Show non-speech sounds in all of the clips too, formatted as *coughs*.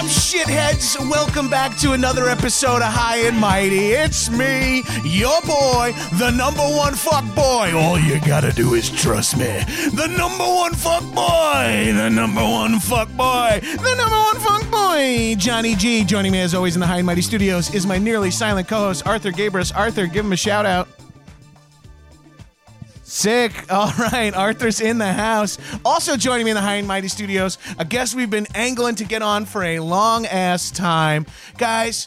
up, shitheads? Welcome back to another episode of High and Mighty. It's me, your boy, the number one fuck boy. All you gotta do is trust me. The number one fuck boy, the number one fuck boy, the number one fuck boy, Johnny G. Joining me as always in the High and Mighty studios is my nearly silent co-host Arthur Gabrus. Arthur, give him a shout out. Sick. *laughs* All right. Arthur's in the house. Also joining me in the High and Mighty Studios, a guest we've been angling to get on for a long ass time. Guys,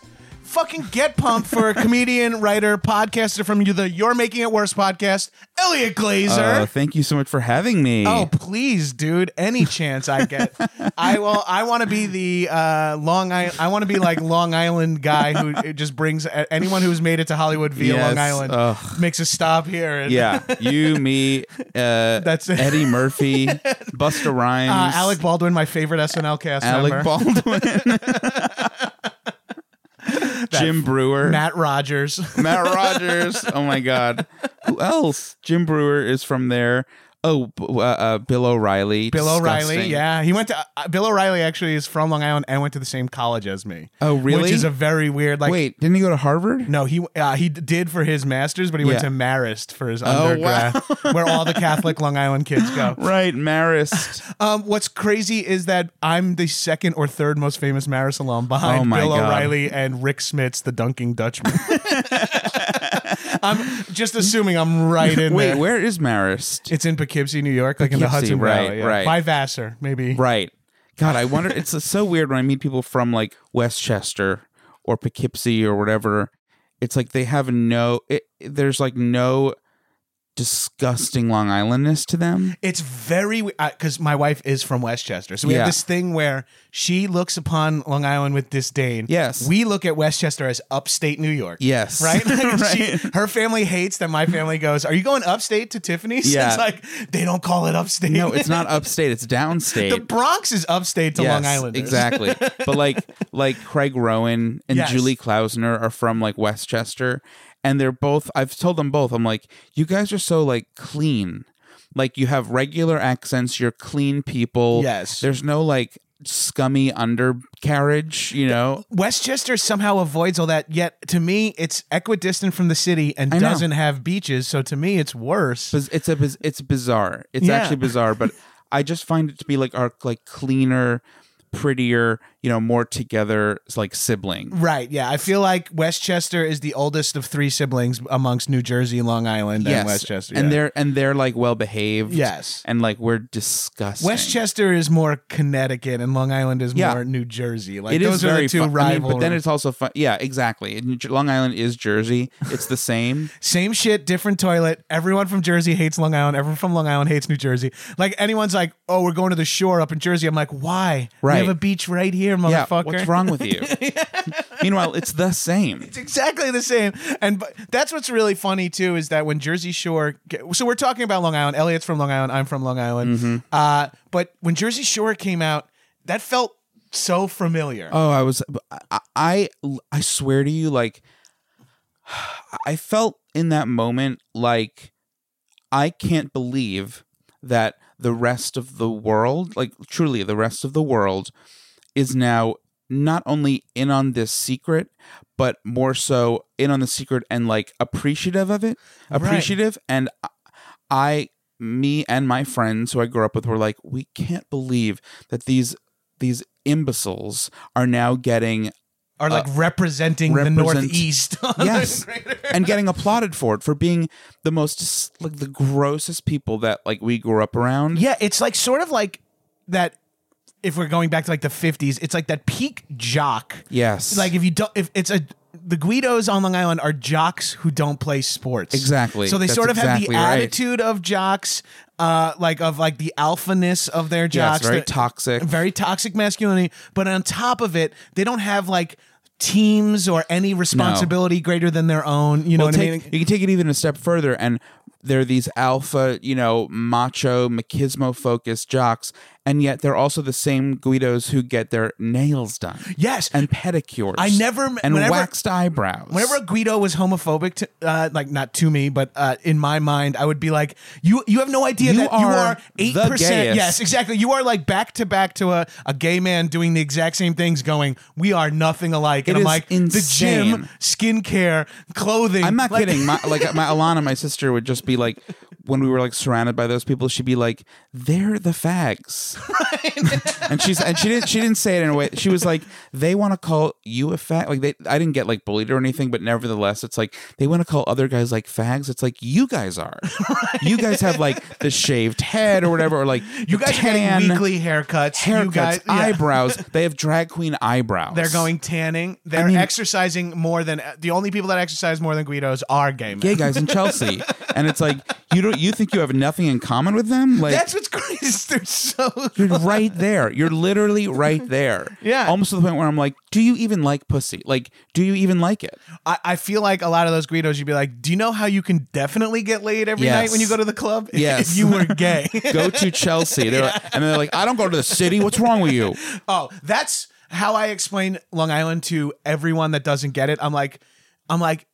fucking get pumped for a comedian, writer, podcaster from you the You're Making It Worse podcast, Eliot Glazer. Uh, thank you so much for having me. Oh please, dude! Any chance I get, I will. I want to be the uh, Long Island. I want to be like Long Island guy who just brings anyone who's made it to Hollywood via Yes. Long Island Ugh. makes a stop here. And, Yeah, you, me, uh, *laughs* That's it. Eddie Murphy, *laughs* Busta Rhymes, Uh, Alec Baldwin, my favorite SNL cast Alec member. Baldwin, *laughs* Jim Breuer, Matt Rogers. Matt *laughs* Rogers. Oh my God, who else? Jim Breuer is from there. Oh, uh, uh, Bill O'Reilly. Bill O'Reilly, yeah, he went to uh, Bill O'Reilly. Actually, is from Long Island and went to the same college as me. Oh, really? Which is a very weird. Like, Wait, didn't he go to Harvard? no, he uh, he did for his masters, but he went Yeah. to Marist for his Oh, undergrad, where all the Catholic Long Island kids go. *laughs* Right, Marist. Um, what's crazy is that I'm the second or third most famous Marist alum behind Oh Bill God. O'Reilly and Rick Smits, the dunking Dutchman. *laughs* I'm just assuming I'm right in Wait, there. where is Marist? It's in Poughkeepsie, New York, like in the Poughkeepsie, Hudson right, Valley, yeah. right. by Vassar, maybe. Right. God, I wonder. It's so weird when I meet people from like Westchester or Poughkeepsie or whatever. It's like they have no. It, there's like no disgusting Long Islandness to them. It's very because uh, my wife is from Westchester, so we Yeah. have this thing where she looks upon Long Island with disdain. Yes. we look at Westchester as upstate New York. Yes. right. *laughs* Right. She, her family hates that my family goes. Are you going upstate to Tiffany's? *laughs* Yeah. it's like they don't call it upstate. No, it's not upstate. It's *laughs* downstate. the Bronx is upstate to Long Island. exactly. but like like Craig Rowin and Yes. Julie Klausner are from like Westchester, and they're both. I've told them both. I'm like, you guys are so like clean. Like you have regular accents. You're clean people. Yes. There's no like scummy undercarriage. You know. Westchester somehow avoids all that. Yet to me, it's equidistant from the city and doesn't have beaches. So to me, it's worse. It's a it's bizarre. It's Yeah. actually bizarre, but *laughs* I just find it to be like our like cleaner, prettier, you know, more together like sibling. Right. Yeah. I feel like Westchester is the oldest of three siblings amongst New Jersey, Long Island, and Westchester. and yeah. they're and they're like well behaved. Yes. and like we're disgusting. Westchester is more Connecticut, and Long Island is Yeah. more New Jersey. Like It those is are very the two fun. I mean, but then it's also fun. Yeah, exactly. Long Island is Jersey. It's the same. *laughs* same shit, different toilet. Everyone from Jersey hates Long Island. Everyone from Long Island hates New Jersey. Like anyone's like, "Oh, we're going to the shore up in Jersey." I'm like, "Why? We have a beach right here, yeah, motherfucker." what's wrong with you? *laughs* Meanwhile, it's the same. It's exactly the same. And but that's what's really funny too is that when Jersey Shore, so we're talking about Long Island. Eliot's from Long Island. I'm from Long Island. Mm-hmm. Uh, but when Jersey Shore came out, that felt so familiar. Oh, I was I, I I swear to you like *sighs* I felt in that moment like I can't believe that the rest of the world, like truly the rest of the world is now not only in on this secret but more so in on the secret and like appreciative of it, Right. appreciative and I me and my friends who I grew up with were like we can't believe that these these imbeciles are now getting Are like representing the uh, represent- Northeast. *laughs* yes *laughs* and getting applauded for it for being the most like the grossest people that like we grew up around Yeah, it's like sort of like that. If we're going back to like the fifties, it's like that peak jock. yes Like if you don't, if it's a the Guidos on Long Island are jocks who don't play sports. Exactly. So they That's sort of have exactly the right. attitude of jocks, uh, like of like the alphaness of their jocks. it's very They're- toxic very toxic masculinity. But on top of it, they don't have like teams or any responsibility greater than their own. You know Well, what I mean? you can take it even a step further and they're these alpha you know macho machismo focused jocks and yet they're also the same guidos who get their nails done Yes. and pedicures I never- and whenever- waxed eyebrows Whenever a Guido was homophobic, to, uh, like not to me, but uh, in my mind, I would be like, "You, you have no idea You that you are eight percent." Yes, exactly. You are like back to back to a, a gay man doing the exact same things, going, "We are nothing alike." And It I'm is like, insane. the gym, skincare, clothing. I'm not like- kidding. My, like my Alana, my sister, would just be like, when we were like surrounded by those people, she'd be like, "They're the fags," and she's and she didn't she didn't say it in a way. She was like, "They want to call you a fag." Like they, I didn't get like bullied or anything, but nevertheless, it's like they want to call other guys like fags. It's like you guys are. You guys have like the shaved head or whatever, or like You guys are getting tan weekly haircuts. haircuts, You guys, yeah. eyebrows. They have drag queen eyebrows. They're going tanning. They're mean- exercising more than the only people that exercise more than Guidos are gay men. gay guys in Chelsea, *laughs* and it's like you don't. You think you have nothing in common with them? Like That's what's crazy. *laughs* They're so You're *laughs* right there. You're literally right there. Yeah. Almost to the point where I'm like, do you even like pussy? Like, do you even like it? I, I feel like a lot of those Guidos, you'd be like, do you know how you can definitely get laid every Yes. night when you go to the club? *laughs* Yes. if you were gay. Go to Chelsea. They're like, and they're like, I don't go to the city. What's wrong with you? oh, that's how I explain Long Island to everyone that doesn't get it. I'm like, I'm like,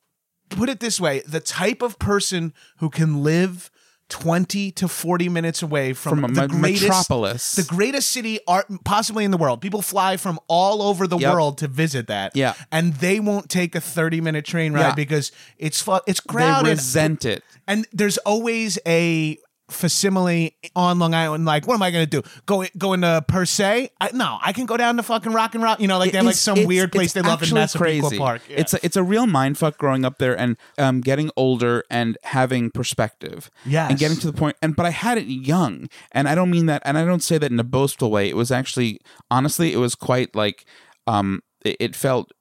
put it this way: the type of person who can live. 20 to 40 minutes away from, From a the me- greatest metropolis. the greatest city are possibly in the world. People fly from all over the Yep. world to visit that. Yeah. And they won't take a 30 minute train ride Yeah. because it's fu- it's They resent it. And there's always a facsimile on Long Island. Like, what am I going to do? Go go into Per se? I, no, I can go down to fucking Rock and roll. You know, like they have like some it's- weird place they love in Massapequa crazy. Park. Yeah. It's a, it's a real mind fuck growing up there and um, getting older and having perspective. Yeah, and getting to the point. And but I had it young, and I don't mean that, and I don't say that in a boastful way. It was actually, honestly, it was quite like, um, it, it felt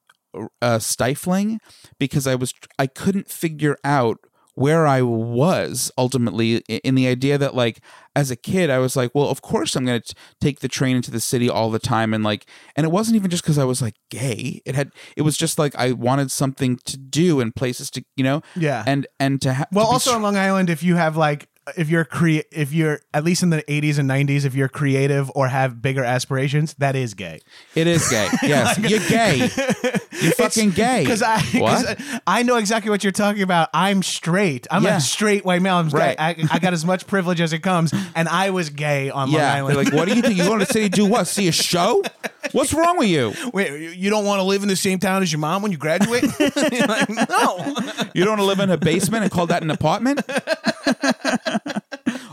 uh, stifling because I was I couldn't figure out where I was ultimately in the idea that like as a kid I was like well of course I'm going to take the train into the city all the time and like and it wasn't even just cuz I was like gay it had it was just like I wanted something to do and places to you know Yeah. and and to have well, also on Long Island, if you have like, if you're crea- if you're at least in the 80s and 90s, if you're creative or have bigger aspirations, that is gay. it is gay *laughs* yes you're gay *laughs* you're fucking gay Because I, I know exactly what you're talking about. I'm straight. I'm Yeah. a straight white male. I'm Right. I, I got as much privilege as it comes, and I was gay on Long Island. they're like what do you think you want to to do what see a show what's wrong with you Wait, you- you don't want to live in the same town as your mom when you graduate? You're *laughs* like, no. You don't want to live in a basement and call that an apartment?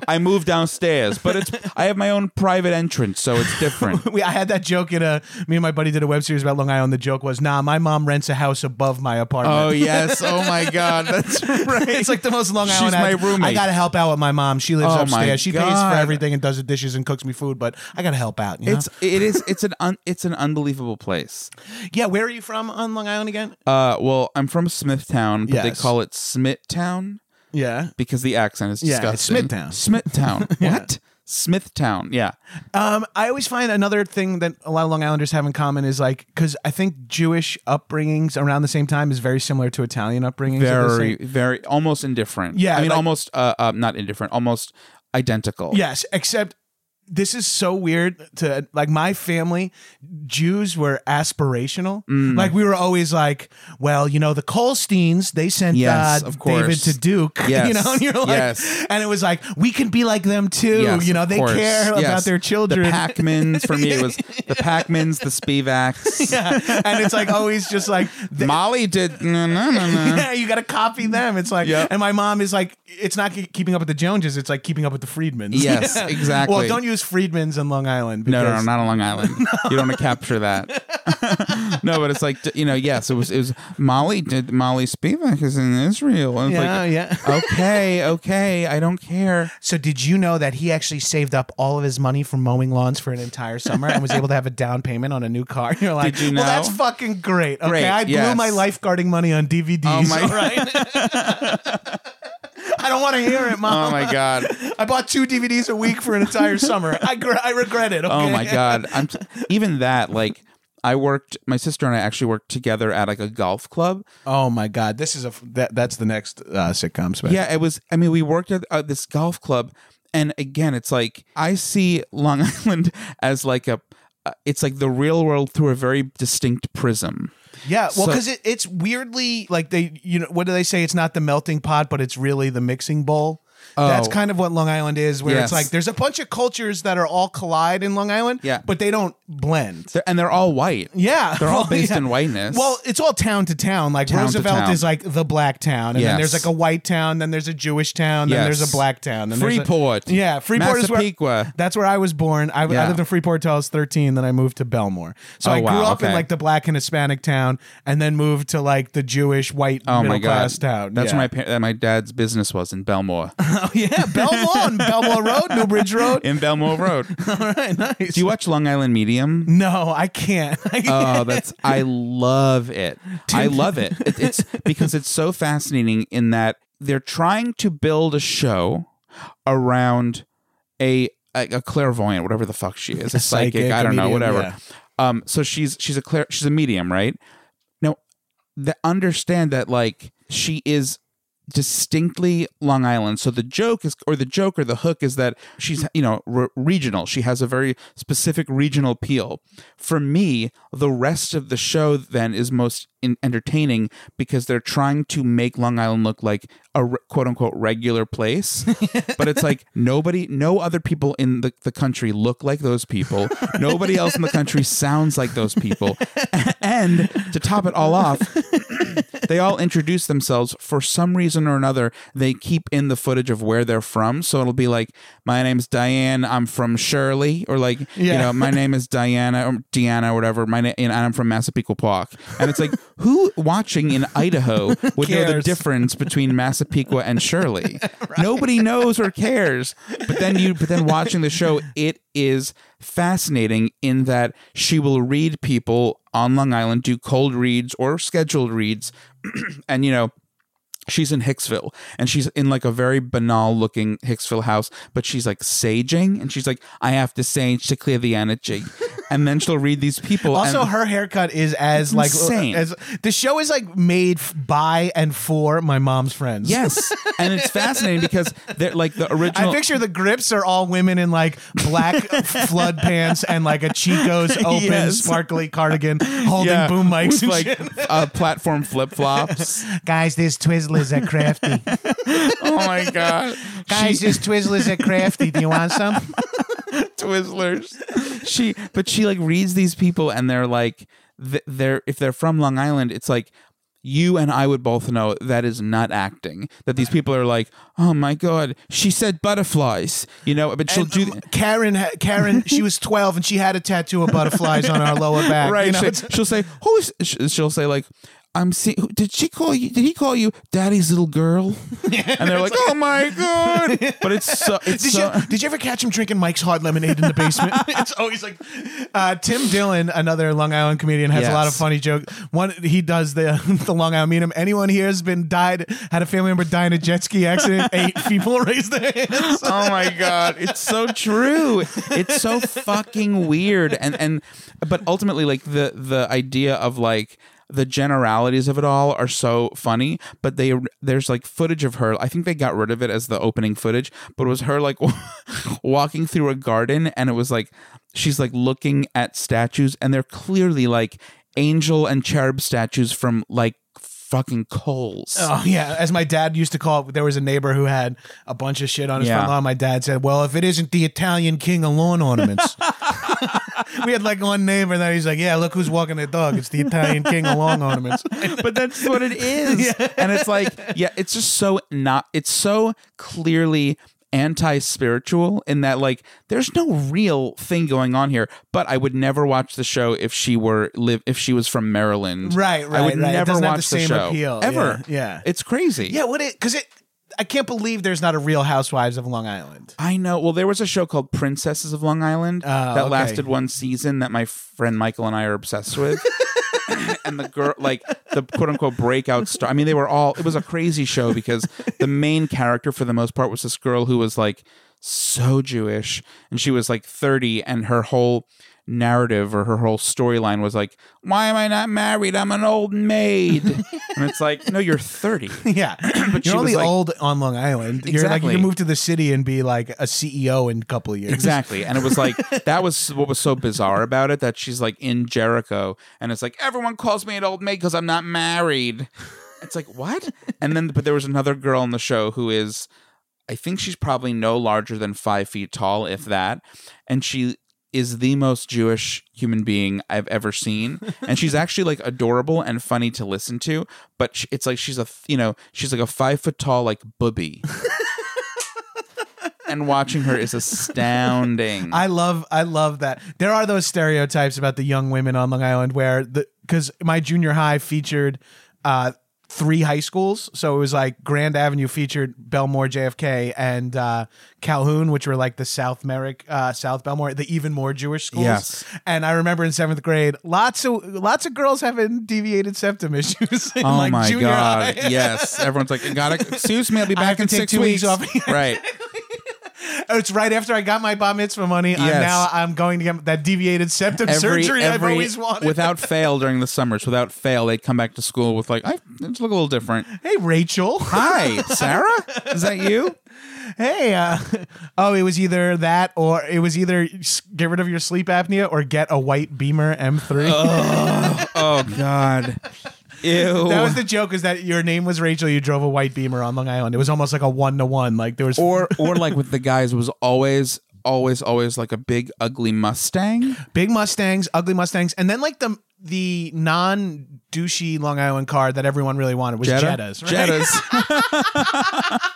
I moved downstairs, but it's I have my own private entrance, so it's different. *laughs* We, I had that joke in a. Me and my buddy did a web series about Long Island. The joke was, "Nah, my mom rents a house above my apartment." Oh *laughs* yes! Oh my God! That's right. It's like the most Long She's Island. my act- roommate. I gotta help out with my mom. She lives Oh, my upstairs. She pays for everything and does the dishes and cooks me food. But I gotta help out. You know? it's it is it's an un, it's an unbelievable place. yeah. Where are you from on Long Island again? Uh, well, I'm from Smithtown, but they Yes. call it Smithtown Yeah. because the accent is Yeah, it's disgusting. Smithtown. Smithtown. *laughs* What? Smithtown. Yeah. Um, I always find another thing that a lot of Long Islanders have in common is like because I think Jewish upbringings around the same time is very similar to Italian upbringings. at the Very, same- very, almost indifferent. Yeah, I mean, like- almost, uh, uh, not indifferent, almost identical. Yes, except this is so weird to like my family jews were aspirational Mm. like we were always like well you know the colsteins they sent Yes, uh, of david to duke *laughs* Yes, you know and you're like yes. and it was like we can be like them too Yes, you know they course. care about their children The Pac-Mans for me it was *laughs* the Pac-Mans, the Spivaks. *laughs* yeah. and it's like always just like the- Molly did no no no. yeah, you got to copy them. It's like, Yep. and my mom is like, it's not keeping up with the Joneses. It's like keeping up with the Friedmans. Yes, Yeah. exactly. Well, don't use Friedmans in Long Island. No, no, no, not on Long Island. *laughs* You don't want to capture that. *laughs* no, but it's like you know, yes, it was it was Molly did Molly Spivak is in Israel. And Yeah, like, yeah. *laughs* okay, okay, I don't care. So, did you know that he actually saved up all of his money from mowing lawns for an entire summer and was able to have a down payment on a new car? You're like, Did you well, that's fucking great. Okay, Great, I blew yes. my lifeguarding money on DVDs. Oh my- all right? I don't want to hear it, mom. Oh my god. *laughs* I bought two DVDs a week for an entire summer. I, gr- I regret it. Oh my god. *laughs* I'm t- even that like I worked my sister and I actually worked together at like a golf club. Oh my god, this is a that, that's the next uh, sitcom special. Yeah, it was I mean we worked at uh, this golf club and again it's like I see Long *laughs* Island as like a uh, it's like the real world through a very distinct prism. Yeah, well, So- because it, it's weirdly like they, you know, what do they say? It's not the melting pot, but it's really the mixing bowl. That's Oh. kind of what Long Island is, where Yes. it's like there's a bunch of cultures that are all collide in Long Island, Yeah. but they don't blend. They're- and they're all white. yeah, They're *laughs* all Well, based yeah. in whiteness. Well, it's all town to town. Like Town to Roosevelt town. is like the black town, and then there's like a white town, then there's a Jewish town, then Yes. there's a black town, then there's a- Freeport. yeah, Freeport is where Massapequa. that's where I was born. I, I Yeah. lived in Freeport till I was 13. Then I moved to Bellmore. So Oh, I grew wow, up in okay. like the black and Hispanic town, and then moved to like the Jewish white Oh middle my god, class town. That's yeah. where my par- uh, my dad's business was in Bellmore, *laughs* oh *laughs* yeah, Bellmore, on Bellmore Road, New Bridge Road. in Bellmore *laughs* Road. All right, nice. Do you watch Long Island Medium? no, I can't. *laughs* I can't. Oh, that's I love it. I love it. it. It's because it's so fascinating in that they're trying to build a show around a a, a clairvoyant, whatever the fuck she is, a psychic. Psychic, I a don't know, whatever. yeah. Um, so she's she's a clair she's a medium, right? Now, the, understand that like she is distinctly Long Island. So the joke is, or the joke or the hook is that she's, you know, re- regional. She has a very specific regional appeal. For me, the rest of the show then is most entertaining because they're trying to make Long Island look like a re- quote unquote regular place. *laughs* but it's like nobody, no other people in the, the country look like those people. Nobody else in the country sounds like those people. And to top it all off, *coughs* they all introduce themselves for some reason or another they keep in the footage of where they're from so it'll be like my name's diane i'm from shirley or like you know my name is diana or deanna or whatever my name and i'm from massapequa park and it's like *laughs* who watching in idaho *laughs* would know the difference between massapequa and shirley? *laughs* Nobody knows or cares. But then you but then watching the show it is fascinating in that she will read people on Long Island, do cold reads or scheduled reads, *clears throat* and you know, she's in Hicksville and she's in like a very banal looking Hicksville house, but she's like saging and she's like, I have to sage to clear the energy. *laughs* and then she'll read these people. Also, her haircut is as like insane. as the show is like made by and for my mom's friends. yes, *laughs* and it's fascinating because they're like the original. I picture the grips are all women in like black *laughs* flood pants and like a Chico's open Yes. sparkly cardigan holding yeah, boom mics like uh, platform flip flops. Guys, this there's Twizzlers at Crafty. *laughs* oh my god, Guys, there's Twizzlers at Crafty. Do you want some? *laughs* Twizzlers. She, but she like reads these people, and they're like, they're if they're from Long Island, it's like you and I would both know that is not acting. That these people are like, oh my god, she said butterflies, you know. But she'll And, do. um, Karen, Karen, she was 12 and she had a tattoo of butterflies on her lower back. right? You know, she, she'll say, "Who is?" She'll say like. I'm seeing. Did she call you? Did he call you Daddy's little girl? *laughs* and they're like, "Oh my god!" But it's so. *laughs* It's Did so. you did you ever catch him drinking Mike's hot lemonade in the basement? *laughs* it's always like uh, Tim Dillon, another Long Island comedian, has a lot of funny jokes. One he does the the Long Island medium. Anyone here has been died had a family member die in a jet ski accident? Eight people raised their hands. oh my god it's so true it's so fucking weird and and but ultimately like the the idea of like the generalities of it all are so funny, but they there's like footage of her. I think they got rid of it as the opening footage, but it was her like *laughs* walking through a garden and it was like she's like looking at statues and they're clearly like angel and cherub statues from like fucking Kohl's. Oh yeah, as my dad used to call it, there was a neighbor who had a bunch of shit on his Yeah. front lawn. My dad said, "Well, if it isn't the Italian king of lawn ornaments." *laughs* we had like one neighbor that he's like, "Yeah, look who's walking their dog. It's the Italian king of lawn ornaments." *laughs* but that's what it is. *laughs* And it's like, yeah, it's just so not, it's so clearly anti spiritual in that, like, there's no real thing going on here. But I would never watch the show if she were live, if she was from Maryland. Right, right I would right. Never watch the same show. appeal. Ever. Yeah, yeah. It's crazy. yeah, what it because it. I can't believe there's not a Real Housewives of Long Island. I know. Well, there was a show called Princesses of Long Island Oh, that okay. lasted one season that my friend Michael and I are obsessed with. *laughs* *laughs* and the girl, like the quote unquote breakout star. I mean, they were all. It was a crazy show because the main character, for the most part, was this girl who was like so Jewish, and she was like thirty, and her whole narrative or her whole storyline was like, "Why am I not married? I'm an old maid." *laughs* and it's like, no, you're thirty. *laughs* Yeah, *clears throat* But she you're only was like- old on Long Island. You're like you can move to the city and be like a CEO in a couple of years. Exactly. And it was like *laughs* that was what was so bizarre about it that she's like in Jericho and it's like everyone calls me an old maid because I'm not married. It's like what? And then but there was another girl on the show who is I think she's probably no larger than five feet tall, if that. And she is the most Jewish human being I've ever seen. *laughs* And she's actually like adorable and funny to listen to. But it's like she's a, you know, she's like a five foot tall, like booby. *laughs* and watching her is astounding. I love I love that. There are those stereotypes about the young women on Long Island where the because my junior high featured uh three high schools. So it was like Grand Avenue featured Bellmore, JFK, and uh, Calhoun, which were like the South Merrick, uh, South Bellmore, the even more Jewish schools. Yes. And I remember in seventh grade, lots of lots of girls having deviated septum *laughs* issues. Oh like my god! yes, everyone's like, "Gotta excuse me, I'll be back in six two weeks weeks." off. *laughs* right? It's right after I got my bar mitzvah money. I'm now I'm going to get that deviated septum Every, surgery I've always wanted. without *laughs* fail during the summers, without fail, they'd come back to school with like, "I just look a little different." hey, Rachel. *laughs* Hi, Sarah. Is that you? hey, uh, *laughs* oh, it was either that or it was either get rid of your sleep apnea or get a white Beamer M3. Oh God! Ew. that was the joke is that your name was Rachel. You drove a white Beamer on Long Island. It was almost like a one to one. Like there was or or *laughs* like with the guys was always always always like a big ugly Mustang. big Mustangs, ugly Mustangs, and then like the the non douchey Long Island car that everyone really wanted was Jetta? Jettas. Right? Jettas. *laughs*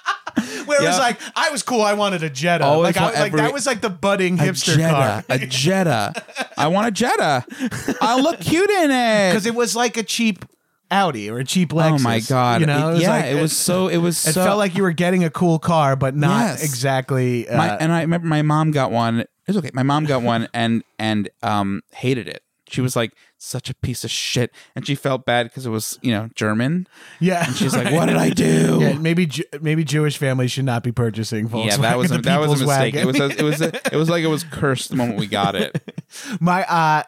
Where it was Yeah. like I was cool. I wanted a Jetta. Always like, I, want like every- that was like the budding a hipster Jetta, car. a Jetta. I want a Jetta. *laughs* I'll look cute in it. because it was like a cheap Audi or a cheap Lexus. oh my god! You know, It- it yeah, like- it was so. It was. It so, felt like you were getting a cool car, but not Yes. exactly. Uh, my, and I remember my mom got one. It's okay. My mom got one and and um hated it. She was like such a piece of shit, and she felt bad because it was you know German. yeah, And she's like, *laughs* "What did I do?" Yeah, maybe Ju- maybe Jewish families should not be purchasing Volkswagen. Yeah, that was a, that was a mistake. It was a, it was a, it was like it was cursed the moment we got it. *laughs* my. uh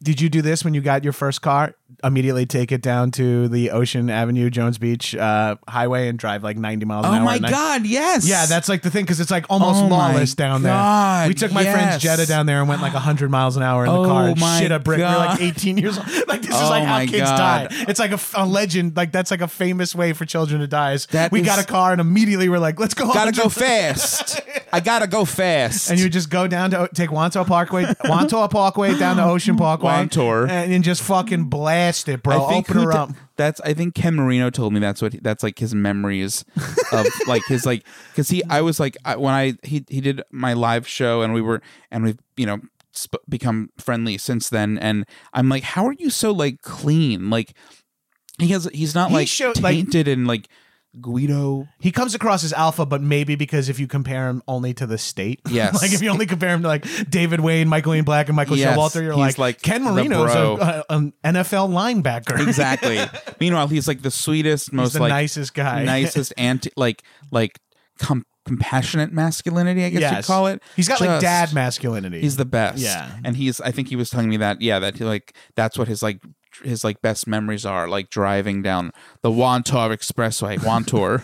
Did you do this when you got your first car? Immediately take it down to the Ocean Avenue, Jones Beach uh, highway, and drive like ninety miles an Oh hour. my at night? god! Yes. Yeah, that's like the thing because it's like almost Oh my lawless down there. We took my friend's. Jetta down there and went like 100 miles an hour in the Oh car and my shit a brick. We were like 18 years old. *laughs* Like this is Oh like how my kids God. die. It's like a, f- a legend. Like that's like a famous way for children to die. Is That we is- got a car and immediately we're like, let's go. gotta 100 go fast. I gotta go fast. And you just go down to take Wantagh Parkway, Wantagh Parkway down to Ocean *laughs* Parkway, Wantor. and, and just fucking blast it, bro. Open who her t- up. That's I think Ken Marino told me that's what that's like his memories of *laughs* like his like because he I was like I, when I he he did my live show and we were and we've you know sp- become friendly since then and I'm like how are you so like clean like he has he's not He like showed, like- tainted and like Guido He comes across as alpha, but maybe because if you compare him only to the state, *laughs* Yes. like if you only compare him to like David Wain, Michael Ian Black, and Michael Yes, Showalter, you're like, like Ken Marino's a, a, an NFL linebacker. exactly *laughs* meanwhile he's like the sweetest He's most the like nicest guy. nicest *laughs* anti like like com- compassionate masculinity I guess yes. you'd call it He's got like dad masculinity. He's the best. Yeah. And he's I think he was telling me that, yeah, that he like that's what his like his like best memories are, like driving down the Wantor Expressway, Wantor.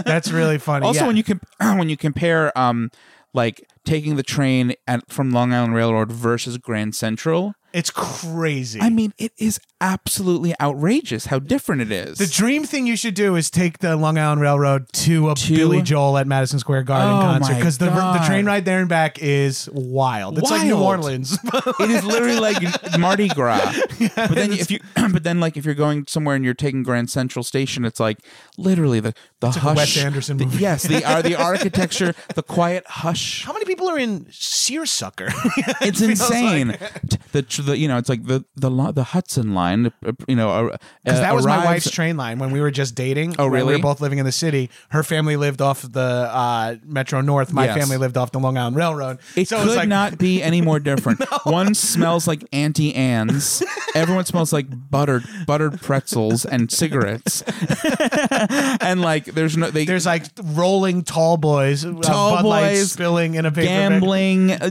*laughs* That's really funny. also, yeah. when you comp- *clears throat* when you compare um like taking the train at, from Long Island Railroad versus Grand Central, it's crazy. I mean, it is absolutely outrageous how different it is. the dream thing you should do is take the Long Island Railroad to a To- Billy Joel at Madison Square Garden Oh concert my because the the God. train ride there and back is wild. It's like New Wild. Orleans. *laughs* it is literally like Mardi Gras. *laughs* but then if you *clears throat* but then like if you're going somewhere and you're taking Grand Central Station, it's like literally the the hush. Wes Anderson the- movie. yes, the are the *laughs* architecture, the quiet hush. How many people are in Seersucker? It's feels insane. the, tr- the you know it's like the the the Hudson line. uh, You know, uh, Because that uh, was my wife's train line when we were just dating. Oh, when We really? were both living in the city. Her family lived off the uh, Metro North. My Yes. family lived off the Long Island Railroad. It so could was like, not be any more different. *laughs* One smells like Auntie Anne's. *laughs* Everyone smells like buttered buttered pretzels and cigarettes. *laughs* and like there's no they There's like rolling tall boys, uh, Tall Bud boys, spilling in a paper gambling, uh,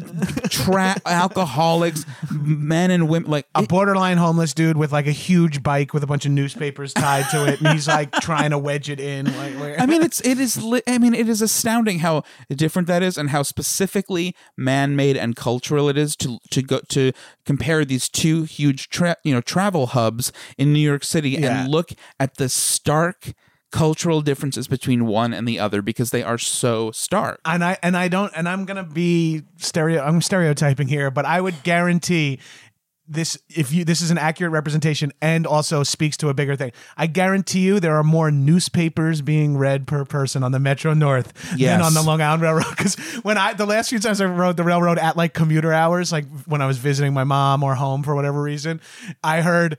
tra- alcoholics, men and women. Like A borderline homeless dude with like a huge bike with a bunch of newspapers tied to it, and he's like *laughs* trying to wedge it in. Like, where- I mean, it's it is. Li- I mean, it is astounding how different that is, and how specifically man-made and cultural it is to to go to compare these two huge, tra- you know, travel hubs in New York City Yeah. and look at the stark cultural differences between one and the other because they are so stark. and I and I don't and I'm gonna be stereo I'm stereotyping here, but I would guarantee this if you this is an accurate representation and also speaks to a bigger thing. I guarantee you there are more newspapers being read per person on the Metro North than on the Long Island Railroad. *laughs* Because when I the last few times I rode the railroad at like commuter hours, like when I was visiting my mom or home for whatever reason, I heard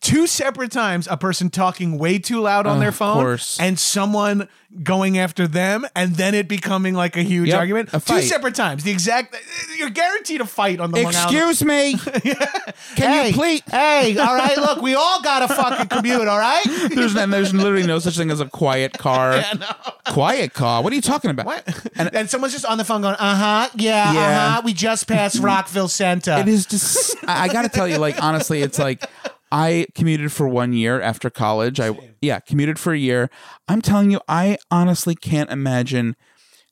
two separate times a person talking way too loud on their phone course. and someone going after them and then it becoming like a huge Yep, argument a two separate times the exact you're guaranteed a fight on the Long Island Excuse me. *laughs* Can hey, you please? hey all right look we all got to fucking commute all right *laughs* There's there's literally no such thing as a quiet car. *laughs* Quiet car. What are you talking about? what And and, someone's just on the phone going uh-huh yeah, Yeah. uh-huh we just passed rockville center It is just. I, I got to tell you, like honestly, it's like I commuted for one year after college. I yeah, commuted for a year. I'm telling you, I honestly can't imagine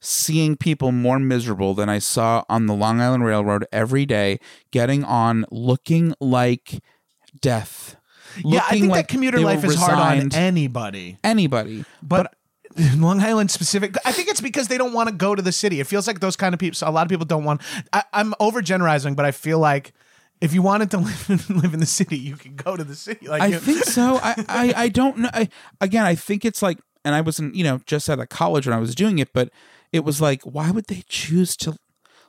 seeing people more miserable than I saw on the Long Island Railroad every day, getting on, looking like death. yeah i looking think like that commuter they were life is hard on resigned. anybody anybody. but, *laughs* Long Island specific. I think it's because they don't want to go to the city. It feels like those kind of people. A lot of people don't want. I, I'm over generalizing, but I feel like if you wanted to *laughs* live in, live in the city, you could go to the city. Like I you- think so. I, *laughs* I, I don't know. I, again, I think it's like, and I wasn't, you know, just out of college when I was doing it, but it was like, why would they choose to?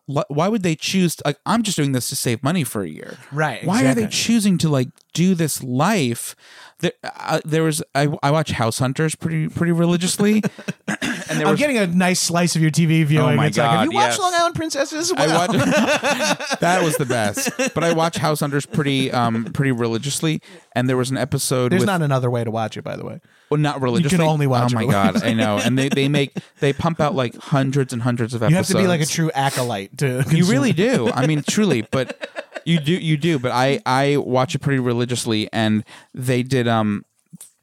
Why would they choose? To, like, I'm just doing this to save money for a year. Right, Why are they choosing to like do this life? There, uh, there was I, I watch House Hunters pretty pretty religiously, *laughs* and there I'm was getting a nice slice of your TV viewing. Oh my it's like, have God, you watched yes. Long Island Princesses? Well, watch *laughs* that was the best. But I watch House Hunters pretty um pretty religiously, and there was an episode There's with not another way to watch it, by the way. Well, not religiously. only watch Oh my god, I know. And they, they make they pump out like hundreds and hundreds of episodes. You have to be like a true acolyte to. You really do. I mean, truly. But you do you do. But I I watch it pretty religiously, and they did um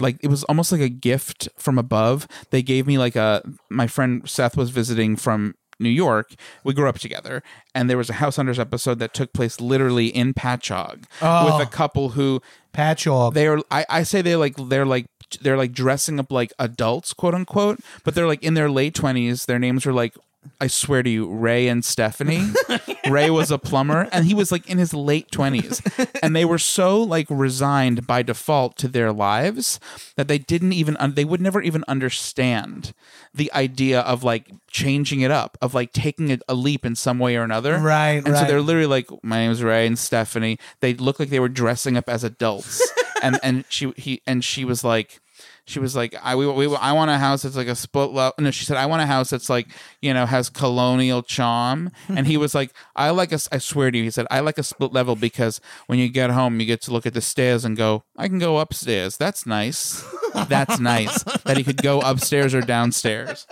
like it was almost like a gift from above. They gave me like a my friend Seth was visiting from. New York, we grew up together, and there was a House Hunters episode that took place literally in Patchogue Oh. with a couple who Patchogue. they are I, I say they like they're like they're like dressing up like adults quote unquote but they're like in their late 20s their names are like i swear to you ray and stephanie. *laughs* Ray was a plumber and he was like in his late 20s and they were so like resigned by default to their lives that they didn't even un- they would never even understand the idea of like changing it up of like taking a, a leap in some way or another. Right, and so they're literally like my name is ray and stephanie. They look like they were dressing up as adults and and she he and she was like she was like I we, we I want a house that's like a split level. No she said I want a house that's like you know has colonial charm. And he *laughs* was like I like a I swear to you he said I like a split level because when you get home you get to look at the stairs and go I can go upstairs. That's nice. That's nice that he could go upstairs or downstairs.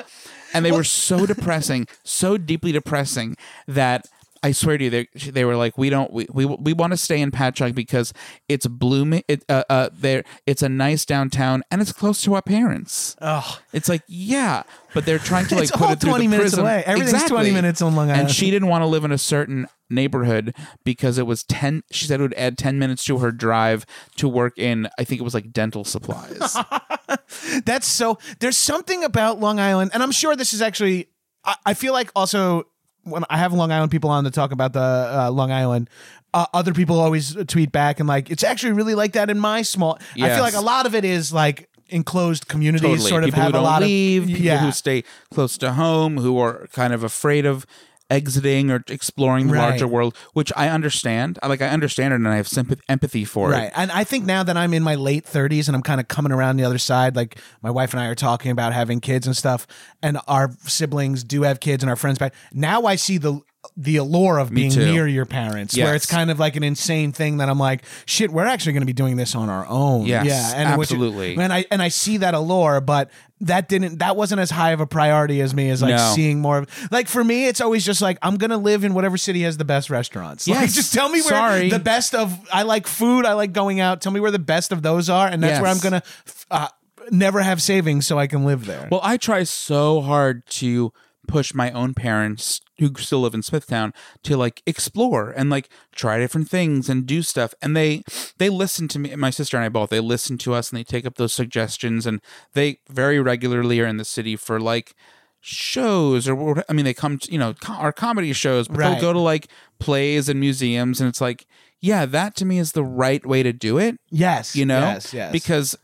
And they were so depressing so deeply depressing that I swear to you, they, they were like, we don't, we, we, we want to stay in Patchogue because it's blooming. It, uh, uh, there, it's a nice downtown and it's close to our parents. Oh, It's like, yeah, but they're trying to *laughs* like put it through 20 the minutes prism. away. Everything's 20 minutes on Long Island. And she didn't want to live in a certain neighborhood because it was 10 she said it would add 10 minutes to her drive to work in i think it was like dental supplies *laughs* That's so. There's something about Long Island, and I'm sure this is actually. I, I feel like also when I have Long Island people on to talk about the uh, Long Island. Uh, other people always tweet back and like it's actually really like that in my small. I feel like a lot of it is like enclosed communities totally sort of people have a lot leave of people yeah. who stay close to home who are kind of afraid of exiting or exploring the Right. larger world which i understand I like i understand it and i have sympathy empathy for Right. it And I think now that I'm in my late 30s and I'm kind of coming around the other side, like my wife and I are talking about having kids and stuff, and our siblings do have kids and our friends back. Now I see the the allure of being too. near your parents, where it's kind of like an insane thing that I'm like, shit, we're actually going to be doing this on our own. Yes, yeah, and which- absolutely. and I and I see that allure, but that didn't that wasn't as high of a priority as me as like No. seeing more of like for me it's always just like i'm gonna live in whatever city has the best restaurants like Yes. just tell me where Sorry. the best of I like food. I like going out. Tell me where the best of those are, and that's where I'm Yes. gonna uh, never have savings so I can live there. Well, I try so hard to push my own parents who still live in Smithtown to like explore and like try different things and do stuff and they they listen to me my sister and I both they listen to us and they take up those suggestions and they very regularly are in the city for like shows or I mean they come to, you know our comedy shows but Right. they'll go to like plays and museums and it's like yeah that to me is the right way to do it yes, you know yes, yes. because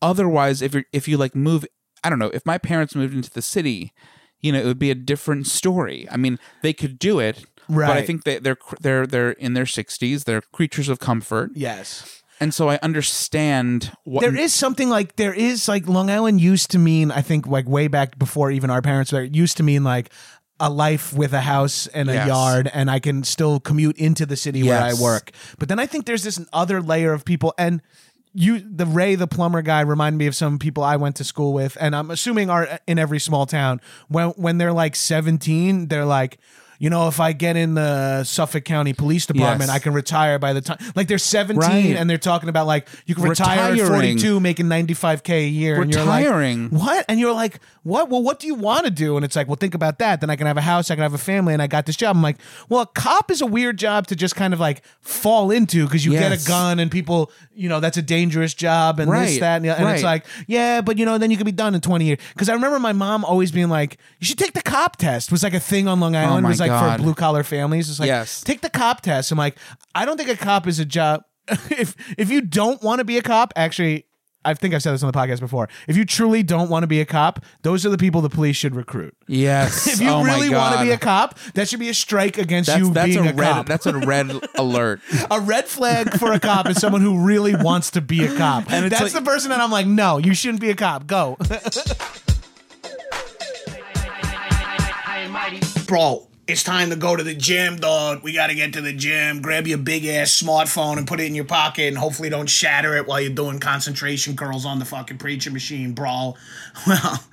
otherwise if you if you like move i don't know if my parents moved into the city you know it would be a different story i mean they could do it right. but i think they, they're they're they're in their 60s they're creatures of comfort yes. and so i understand what There is something like there is like Long Island used to mean I think like way back before even our parents were used to mean like a life with a house and a Yes. yard and I can still commute into the city where I work. But then I think there's this other layer of people and you the Ray the plumber guy reminded me of some people I went to school with and I'm assuming are in every small town. When when they're like 17 they're like you know, if I get in the Suffolk County Police Department, Yes. I can retire by the time. Like they're 17 Right. and they're talking about like you can retire at Retiring. 42 making 95k a year and you're Retiring. like what and you're like what well what do you want to do and it's like well think about that then i can have a house i can have a family and i got this job i'm like well a cop is a weird job to just kind of like fall into because you get a gun and people you know that's a dangerous job and this Right. that and, the- and it's Right. like yeah but you know then you could be done in 20 years because i remember my mom always being like you should take the cop test was like a thing on long oh island it Oh my was like God. for blue collar families it's like Yes. take the cop test i'm like i don't think a cop is a job *laughs* if if you don't want to be a cop actually I think I've said this on the podcast before. If you truly don't want to be a cop, those are the people the police should recruit. yes *laughs* If you oh really want to be a cop, that should be a strike against that's, you that's being a, a, red cop. that's a red *laughs* alert a red flag for a cop is someone who really wants to be a cop. And That's like- the person that I'm like, no, you shouldn't be a cop. Go. Bro, it's time to go to the gym, dog. We gotta get to the gym. Grab your big ass smartphone and put it in your pocket and hopefully don't shatter it while you're doing concentration curls on the fucking preacher machine, bro. *laughs* Well,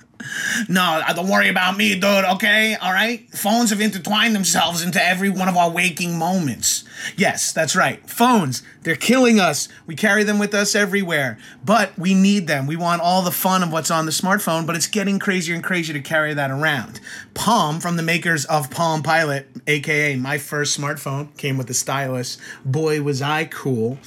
no, uh, don't worry about me, dude, okay? All right? Phones have intertwined themselves into every one of our waking moments. Yes, that's right. Phones, they're killing us. We carry them with us everywhere, but we need them. We want all the fun of what's on the smartphone, but it's getting crazier and crazier to carry that around. Palm, from the makers of Palm Pilot, aka my first smartphone, came with a stylus. Boy, was I cool.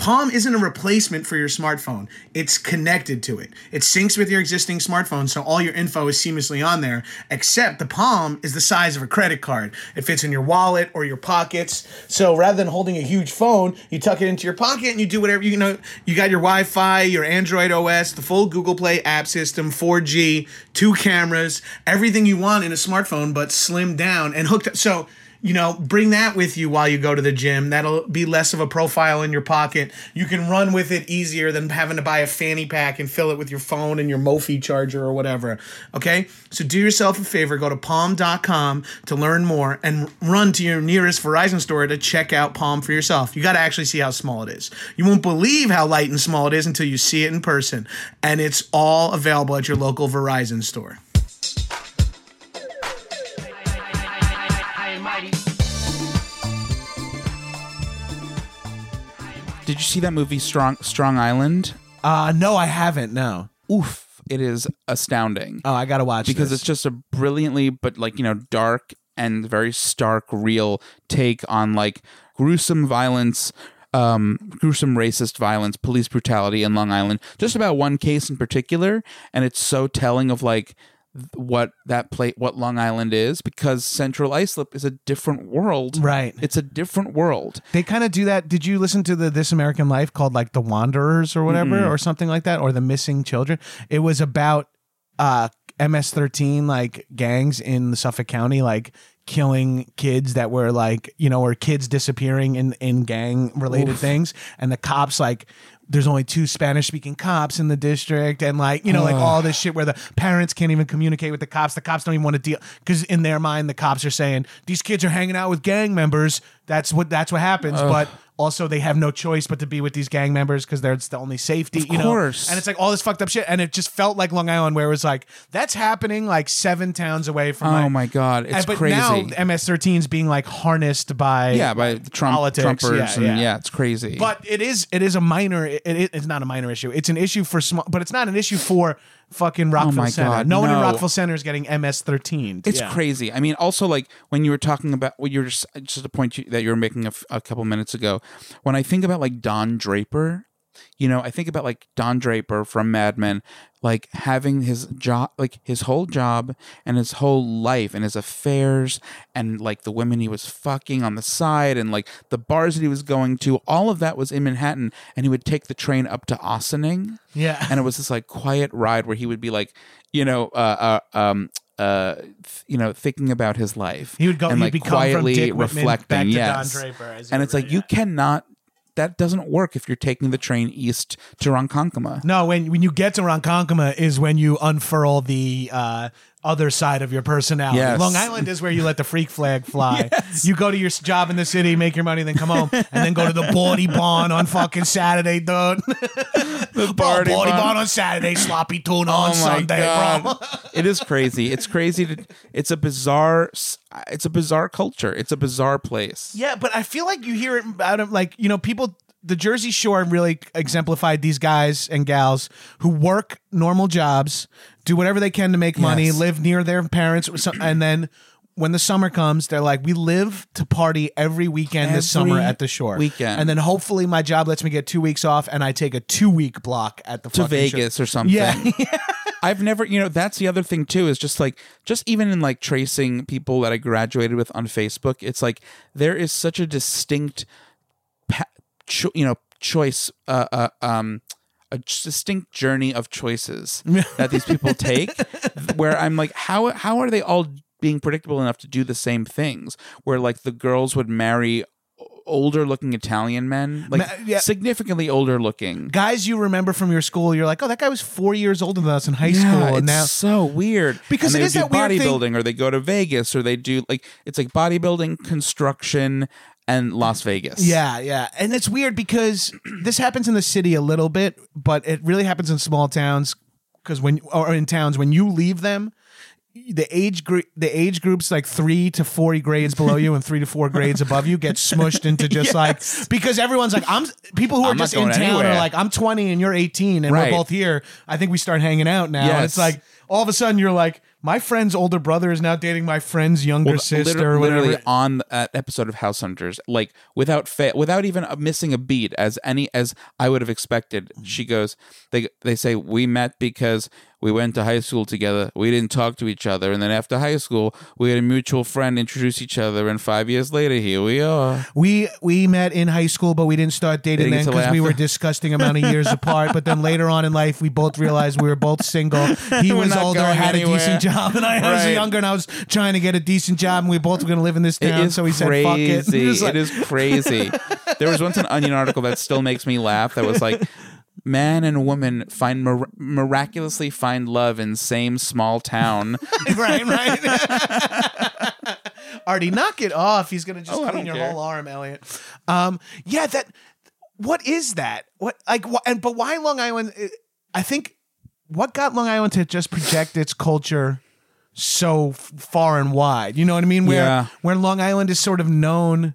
Palm isn't a replacement for your smartphone. It's connected to it. It syncs with your existing smartphone, so all your info is seamlessly on there, except the Palm is the size of a credit card. It fits in your wallet or your pockets. So rather than holding a huge phone, you tuck it into your pocket and you do whatever you know. You got your Wi Fi, your Android OS, the full Google Play app system, 4G, two cameras, everything you want in a smartphone, but slimmed down and hooked up. So you know, bring that with you while you go to the gym. That'll be less of a profile in your pocket. You can run with it easier than having to buy a fanny pack and fill it with your phone and your Mophie charger or whatever. Okay? So do yourself a favor, go to palm.com to learn more and run to your nearest Verizon store to check out Palm for yourself. You got to actually see how small it is. You won't believe how light and small it is until you see it in person. And it's all available at your local Verizon store. Did you see that movie Strong Strong Island? Uh no, I haven't. No. Oof, it is astounding. Oh, I got to watch because this. it's just a brilliantly but like, you know, dark and very stark real take on like gruesome violence um, gruesome racist violence, police brutality in Long Island, just about one case in particular. And it's so telling of like what that play what long island is because central islip is a different world Right. it's a different world They kind of do that. Did you listen to the This American Life called like The Wanderers or whatever or something like that or The Missing Children? It was about uh MS13 like gangs in Suffolk County like killing kids that were like, you know, or kids disappearing in in gang related things and the cops like there's only two Spanish speaking cops in the district and like, you know, like all this shit where the parents can't even communicate with the cops. The cops don't even want to deal cuz in their mind the cops are saying these kids are hanging out with gang members. That's what that's what happens, but also they have no choice but to be with these gang members because they're it's the only safety, you know. And it's like all this fucked up shit and it just felt like Long Island where it was like that's happening like 7 towns away from oh my god it's and, but crazy now MS13 is being like harnessed by yeah by trump politics, trumpers yeah, and yeah. yeah. it's crazy but it is it is a minor it, it- it's not a minor issue. It's an issue for small but it's not an issue for fucking Rockville Oh my Center. God, no, one in no. Rockville Centre is getting MS13. It's Yeah. crazy. I mean, also like when you were talking about what you're just just a point you, that you were making a, f- a couple minutes ago. When I think about like Don Draper, you know, I think about like Don Draper from Mad Men, like having his job, like his whole job and his whole life and his affairs and like the women he was fucking on the side and like the bars that he was going to. All of that was in Manhattan, and he would take the train up to Ossining Yeah. and it was this like quiet ride where he would be like, you know, uh, uh um, uh, th- you know, thinking about his life. He would go- and he'd like quietly Whitman reflecting. back Don yes, Draper and it's like you cannot. That doesn't work if you're taking the train east to Ronkonkoma. No, when when you get to Ronkonkoma is when you unfurl the uh, other side of your personality. Yes. Long Island is where you let the freak flag fly. *laughs* You go to your job in the city, make your money, then come home, and then go to the Boardy Barn on fucking Saturday, dude. *laughs* The oh, Boardy Barn. Barn on Saturday, sloppy tuna oh on Oh my Sunday, bro. *laughs* it is crazy. It's crazy. To, it's a bizarre. It's a bizarre culture. It's a bizarre place. Yeah, but I feel like you hear it about him, like you know, people. The Jersey Shore really exemplified these guys and gals who work normal jobs, do whatever they can to make money, Yes. live near their parents, or some- and then when the summer comes, they're like, "We live to party every weekend this Every summer at the shore weekend. and then hopefully my job lets me get two weeks off, and I take a two week block at the to fucking shore. Vegas or something. Yeah, *laughs* I've never, you know, that's the other thing too, is just like, just even in like tracing people that I graduated with on Facebook, it's like there is such a distinct, pa- cho- you know, choice, uh, uh, um, a distinct journey of choices *laughs* that these people take, where I'm like, how how are they all being predictable enough to do the same things? Where like the girls would marry older looking Italian men, like yeah. significantly older looking. guys you remember from your school, you're like, "Oh, that guy was four years older than us in high Yeah, school," it's and now so weird Because and it they is do that bodybuilding, or they go to Vegas, or they do like it's like bodybuilding, construction, and Las Vegas. Yeah, yeah. And it's weird because this happens in the city a little bit, but it really happens in small towns because when or in towns when you leave them the age group the age groups like 3 to 40 grades below you and 3 to 4 grades above you get smushed into *laughs* just like because everyone's like I'm people who are I'm just in town anywhere. are like I'm 20 and you're 18 and Right. we're both here. I think we start hanging out now. Yes. it's like all of a sudden you're like my friend's older brother is now dating my friend's younger Well, sister liter- or whatever. literally on that episode of House Hunters, like without fa- without even uh, missing a beat, as any as I would have expected. She goes, they they say we met because we went to high school together. We didn't talk to each other, and then after high school, we had a mutual friend introduce each other, and five years later, here we are. We we met in high school, but we didn't start dating Dating then because we were disgusting amount of years apart. But then later on in life, we both realized we were both single. *laughs* He We're was not older, going had a decent job, and I was Right. younger, and I was trying to get a decent job, and we both were going to live in this It town. is So he crazy. said, "Fuck it." *laughs* Was like- it is crazy. *laughs* there was once an Onion article that still makes me laugh. That was like, man and woman find mir- miraculously find love in same small town. *laughs* right, right. Artie, knock it off. He's gonna just Oh, I clean don't your care. whole arm, Eliot. Um, yeah, that. What is that? What like? Wh- and but why Long Island? uh, I think what got Long Island to just project its culture so f- far and wide. You know what I mean? Where Yeah. where Long Island is sort of known.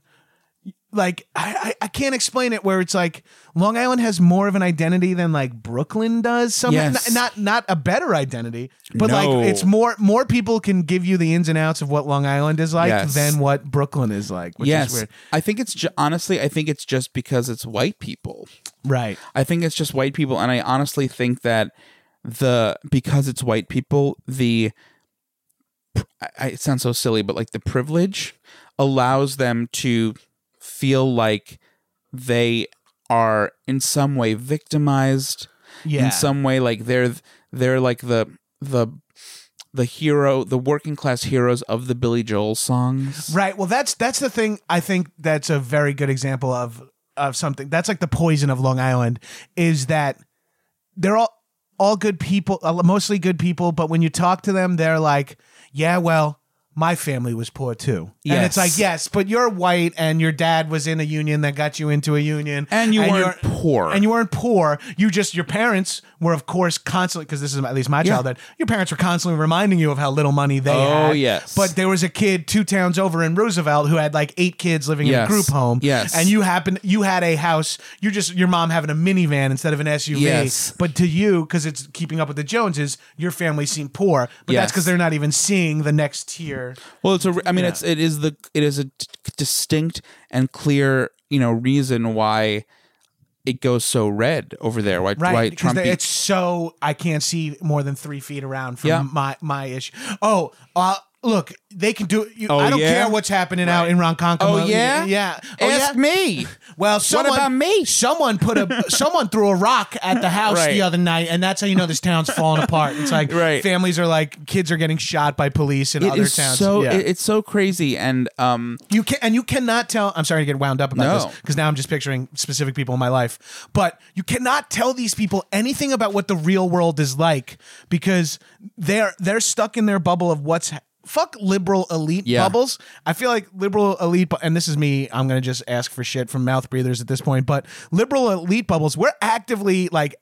Like I, I can't explain it where it's like Long Island has more of an identity than like Brooklyn does. Some Yes. not, not not a better identity, but No. like it's more more people can give you the ins and outs of what Long Island is like Yes. than what Brooklyn is like. Which is yes, weird. I think it's ju- honestly, I think it's just because it's white people. Right. I think it's just white people, and I honestly think that the because it's white people, the I, I- it sounds so silly, but like the privilege allows them to feel like they are in some way victimized. Yeah. In some way, like they're they're like the the the hero, the working class heroes of the Billy Joel songs. Right. Well, that's that's the thing. I think that's a very good example of of something. That's like the poison of Long Island is that they're all all good people, uh, mostly good people. But when you talk to them, they're like, "Yeah, well." My family was poor too. And it's like, yes, but you're white and your dad was in a union that got you into a union. And you weren't poor. And you weren't poor. You just, your parents were, of course, constantly, because this is at least my childhood, your parents were constantly reminding you of how little money they Oh, had. Oh, yes. But there was a kid two towns over in Roosevelt who had like eight kids living in a group home. Yes. And you happened you had a house, you just your mom having a minivan instead of an SUV. Yes. But to you, because it's keeping up with the Joneses, your family seemed poor. But that's because they're not even seeing the next tier. Well, it's a. I mean, it's it is the it is a d- distinct and clear you know reason why it goes so red over there. Why Right. why Trump? they- it's so I can't see more than three feet around from Yeah. my my issue. Oh, uh look, they can do you, Oh, I don't yeah? care what's happening out in Ronkonkoma. oh yeah, Yeah. Oh, Ask yeah? me. *laughs* Well, someone, about me? Someone put a *laughs* someone threw a rock at the house Right. the other night, and that's how you know this town's falling apart. It's like *laughs* Right. families are like kids are getting shot by police in It other towns. so Yeah. it- it's so crazy and um you can and you cannot tell. I'm sorry to get wound up about No. this because now I'm just picturing specific people in my life. But you cannot tell these people anything about what the real world is like because they're they're stuck in their bubble of what's. Fuck liberal elite Yeah. bubbles. I feel like liberal elite, bu- and this is me. I'm gonna just ask for shit from mouth breathers at this point. But liberal elite bubbles, we're actively like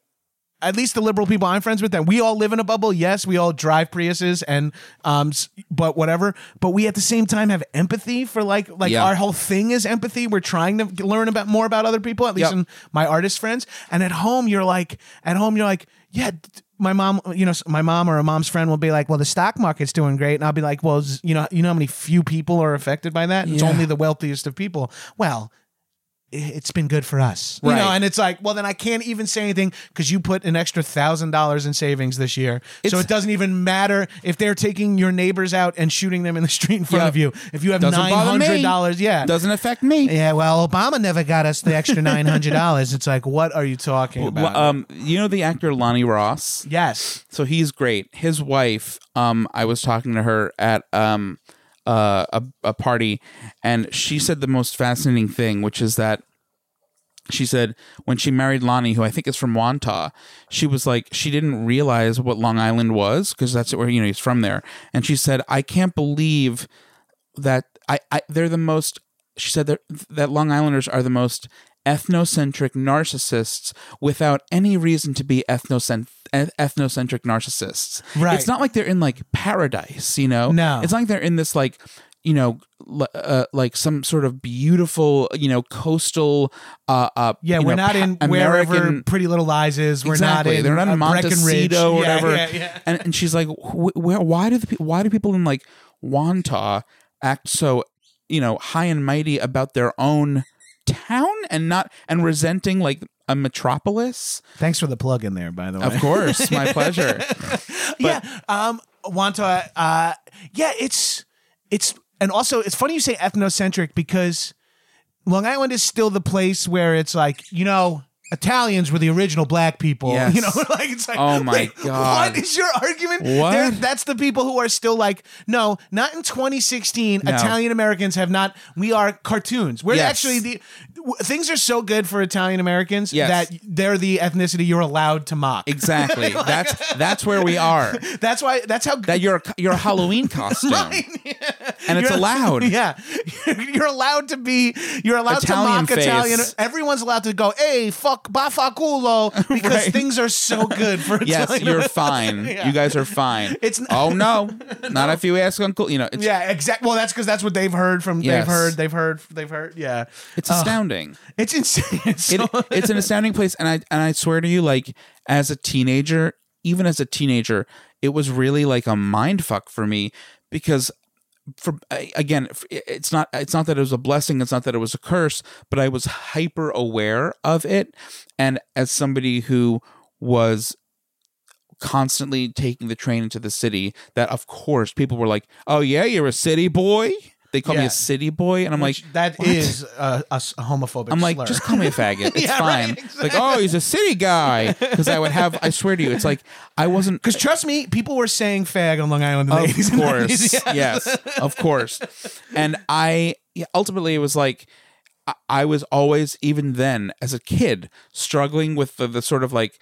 at least the liberal people I'm friends with, that we all live in a bubble. Yes, we all drive Priuses and um, but whatever. But we at the same time have empathy for like like Yeah. our whole thing is empathy. We're trying to learn about more about other people. At least Yep. in my artist friends. And at home, you're like at home, you're like yeah. My mom, you know, my mom or a mom's friend will be like, "Well, the stock market's doing great," and I'll be like, "Well, you know, you know how many few people are affected by that? It's Yeah. only the wealthiest of people." Well, it's been good for us. You Right. know, and it's like, well, then I can't even say anything because you put an extra thousand dollars in savings this year. so it doesn't even matter if they're taking your neighbors out and shooting them in the *laughs* street in front Yeah. of you. If you have Doesn't nine bother me. hundred dollars, yeah. doesn't affect me. yeah, well, Obama never got us the extra *laughs* nine hundred dollars. It's like, what are you talking about? Well, um, you know the actor Lonny Ross. yes, So he's great. His wife, um, I was talking to her at um, uh, a a party, and she said the most fascinating thing, which is that she said when she married Lonny, who I think is from Wantagh, she was like she didn't realize what Long Island was because that's where you know he's from there, and she said I can't believe that I, I they're the most. She said that that Long Islanders are the most ethnocentric narcissists without any reason to be ethnocent- eth- ethnocentric narcissists. Right. It's not like they're in like paradise, you know. No. It's not like they're in this like you know l- uh, like some sort of beautiful you know coastal uh, uh yeah, we're know, not in pa- wherever Pretty Little Lies is. We're exactly. not in. They're not in. Montecito or Yeah, whatever. yeah, yeah. And and she's like, "Wh- where, why do the pe- why do people in like Wantagh act so you know high and mighty about their own town and not and resenting like a metropolis? Thanks for the plug in there, by the way. Of course, my *laughs* pleasure. yeah. Um, Wanta, uh, yeah, it's, it's, and also it's funny you say ethnocentric because Long Island is still the place where it's like, you know, Italians were the original black people. Yes. *laughs* You know, like it's like, Oh my wait, God. What is your argument? What? They're- That's the people who are still like, no, not in 2016. No. Italian Americans have not. We are cartoons. We're Yes. actually the things are so good for Italian Americans Yes. that they're the ethnicity you're allowed to mock. Exactly. *laughs* That's that's where we are. *laughs* That's why. That's how. That you're a Halloween costume. *laughs* And it's You're- allowed. Yeah, you're allowed to be. You're allowed Italian to mock Italian. Everyone's allowed to go, "Hey, fuck, bafaculo," because Right. things are so good for Italian. Yes, Italian. you're fine. Yeah. You guys are fine. It's n- oh no, not if you ask Uncle. You know, it's Yeah, exactly. Well, that's because that's what they've heard from. Yes. They've heard. They've heard. They've heard. Yeah, it's astounding. It's insane. *laughs* It's it, it's an astounding place and i and i swear to you like as a teenager even as a teenager it was really like a mind fuck for me because for again it's not it's not that it was a blessing it's not that it was a curse but i was hyper aware of it. And as somebody who was constantly taking the train into the city that of course people were like oh yeah you're a city boy they call me Yeah. a city boy and i'm like that is a, a s- a homophobic. I'm like, slur. just call me a *laughs* faggot. It's Yeah, fine. right, Like, oh, he's a city guy. Because I would have, I swear to you, it's like I wasn't. *laughs* Because trust me, people were saying fag on Long Island in the Of 80s and course, 90s. *laughs* Yeah. yes, of course. And I yeah, ultimately it was like I- I was always, even then, as a kid, struggling with the, the sort of like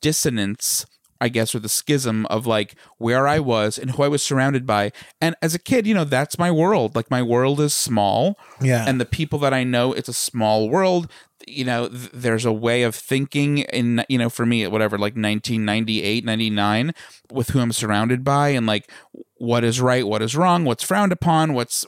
dissonance. I guess, or the schism of like where I was and who I was surrounded by. And as a kid, you know, that's my world. Like my world is small. Yeah. And the people that I know, it's a small world. You know, th- there's a way of thinking in, you know, for me, whatever, like 1998, 99, with who I'm surrounded by and like what is right, what is wrong, what's frowned upon, what's.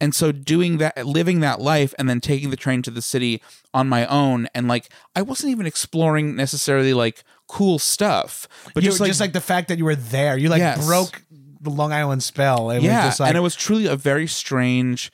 And so doing that, living that life and then taking the train to the city on my own. And like, I wasn't even exploring necessarily like cool stuff, but You- just like, just like the fact that you were there, you like Yes. broke the Long Island spell. It yeah. was just like, and it was truly a very strange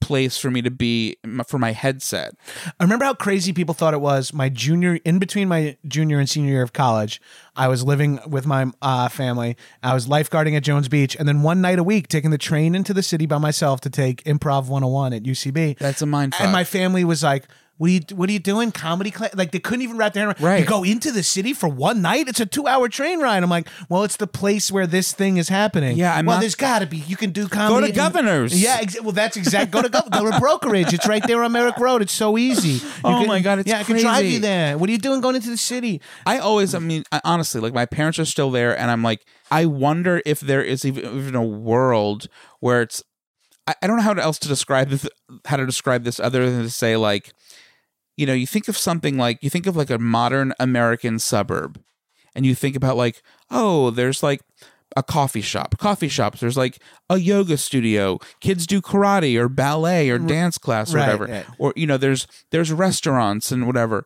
place for me to be m- for my headset. I remember how crazy people thought it was. My junior, in between my junior and senior year of college, I was living with my uh, family. I was lifeguarding at Jones Beach, and then one night a week, taking the train into the city by myself to take Improv 101 at UCB. That's a mind fuck. And my family was like, "What are you? What are you doing? Comedy class?" Like they couldn't even wrap their head around. Right. You go into the city for one night. It's a two-hour train ride. I'm like, well, it's the place where this thing is happening. Yeah, I'm well, not- there's got to be. You can do comedy. Go to Governors. Yeah, ex- well, that's exact. Go to Gov- go to brokerage. It's right there on Merrick Road. It's so easy. You Oh can- my God, it's yeah, I can drive you there. What are you doing going into the city? I always, I mean, I, honestly, like my parents are still there, and I'm like, I wonder if there is even, even a world where it's. I, I don't know how else to describe this. How to describe this other than to say like, you know, you think of something like you think of like a modern American suburb, and you think about like, oh, there's like a coffee shop, coffee shops. There's like a yoga studio. Kids do karate or ballet or dance class or Right, whatever. right. Or you know, there's there's restaurants and whatever.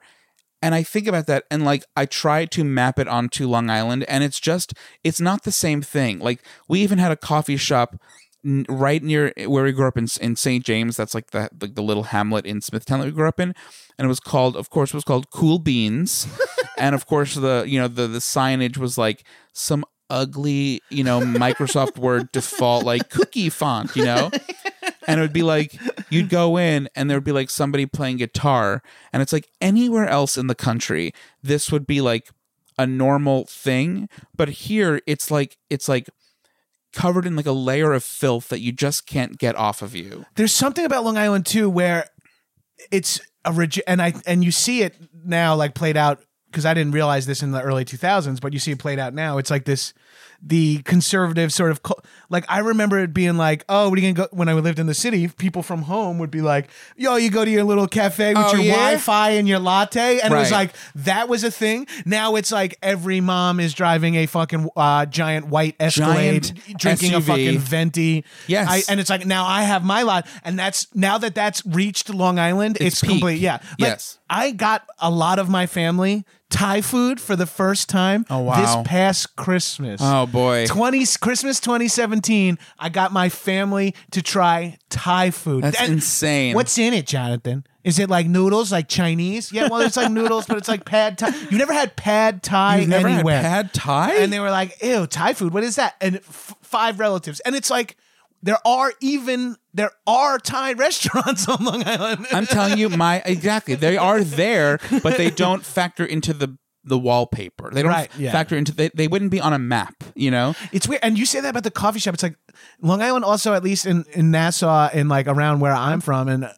And I think about that and like I try to map it onto Long Island and it's just it's not the same thing. Like we even had a coffee shop right near where we grew up in in St. James. That's like the like the little hamlet in Smithtown that we grew up in, and it was called, of course, it was called Cool Beans, *laughs* and of course the you know the the signage was like some ugly you know Microsoft *laughs* Word default like cookie font, you know. *laughs* And it would be like you'd go in and there would be like somebody playing guitar, and it's like anywhere else in the country, this would be like a normal thing, but here it's like it's like covered in like a layer of filth that you just can't get off of you. There's something about Long Island too where it's a reg- and I and you see it now like played out because I didn't realize this in the early 2000s, but you see it played out now. It's like this the conservative sort of like I remember it being like, oh, what are you gonna go? When I lived in the city, people from home would be like, yo, you go to your little cafe with Oh, your yeah? Wi-Fi and your latte, and it was like that was a thing. Now it's like every mom is driving a fucking uh, giant white Escalade, Giant drinking a fucking venti. Yes. I, and it's like now I have my lot, and that's now that that's reached Long Island, it's, It's complete. Yeah, Like, Yes. I got a lot of my family Thai food for the first time. Oh, wow. This past Christmas. Oh boy. 20 Christmas 2017, I got my family to try Thai food. That's And insane. What's in it, Jonathan? Is it like noodles, like Chinese? Yeah, well, it's like *laughs* noodles, but it's like pad Thai. You never had pad Thai You've never anywhere. had pad Thai? And they were like, ew, Thai food, what is that? And f- five relatives. And it's like, there are even, there are Thai *laughs* restaurants on Long Island. I'm telling you, my exactly. They are there, but they don't factor into the the wallpaper. They don't Right, yeah. factor into they, they wouldn't be on a map, you know? It's weird. And you say that about the coffee shop. It's like Long Island also, at least in, in Nassau and like around where I'm from, and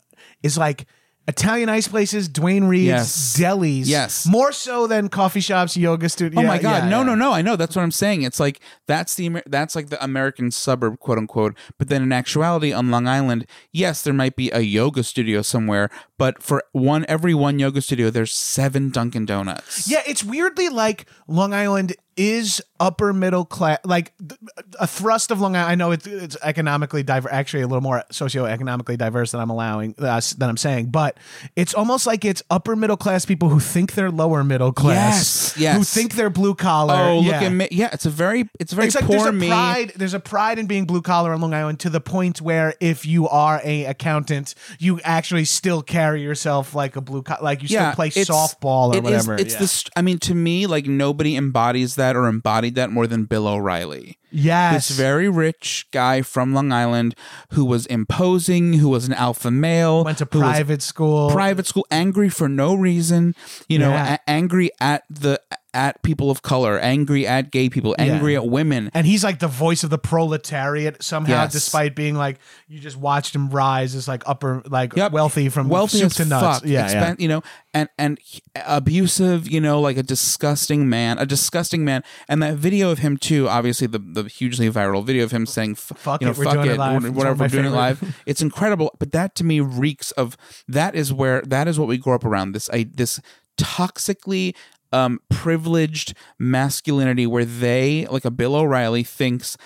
is like Italian ice places, Duane Reade's, Yes. delis. Yes. More so than coffee shops, yoga studios. Oh my god, no, no, no! I know that's what I'm saying. It's like that's the that's like the American suburb, quote unquote. But then in actuality, on Long Island, yes, there might be a yoga studio somewhere, but for one every one yoga studio, there's seven Dunkin' Donuts. Yeah, it's weirdly like Long Island is upper middle class, like th- a thrust of Long Island. I know it's, it's economically diverse, actually a little more socioeconomically diverse than I'm allowing, uh, than I'm saying, but it's almost like it's upper middle class people who think they're lower middle class, Yes, yes. who think they're blue collar. Oh, look yeah. at me! Yeah, it's a very, it's a very It's like poor there's a me. pride. There's a pride in being blue collar on Long Island to the point where if you are a accountant, you actually still carry yourself like a blue collar, like you still play softball or it is- whatever. it's Yeah. the. st- I mean, to me, like nobody embodies that or embodied that more than Bill O'Reilly. yes, This very rich guy from Long Island who was imposing, who was an alpha male, went to private school. private school, angry for no reason, you know, Yeah. a- angry at the at people of color, angry at gay people, angry Yeah. at women. and he's like the voice of the proletariat somehow, Yes. despite being like you just watched him rise as like upper, like Yep. wealthy from wealthy soup to nuts. fuck, Yeah, yeah. you know, and and abusive, you know, like a disgusting man, a disgusting man. And that video of him too, obviously the the hugely viral video of him saying, Fuck you know, it, we're fuck doing it it, whatever, we're doing it live. It's incredible, but that to me reeks of that is where that is what we grew up around. This I this toxically um privileged masculinity where they like a Bill O'Reilly thinks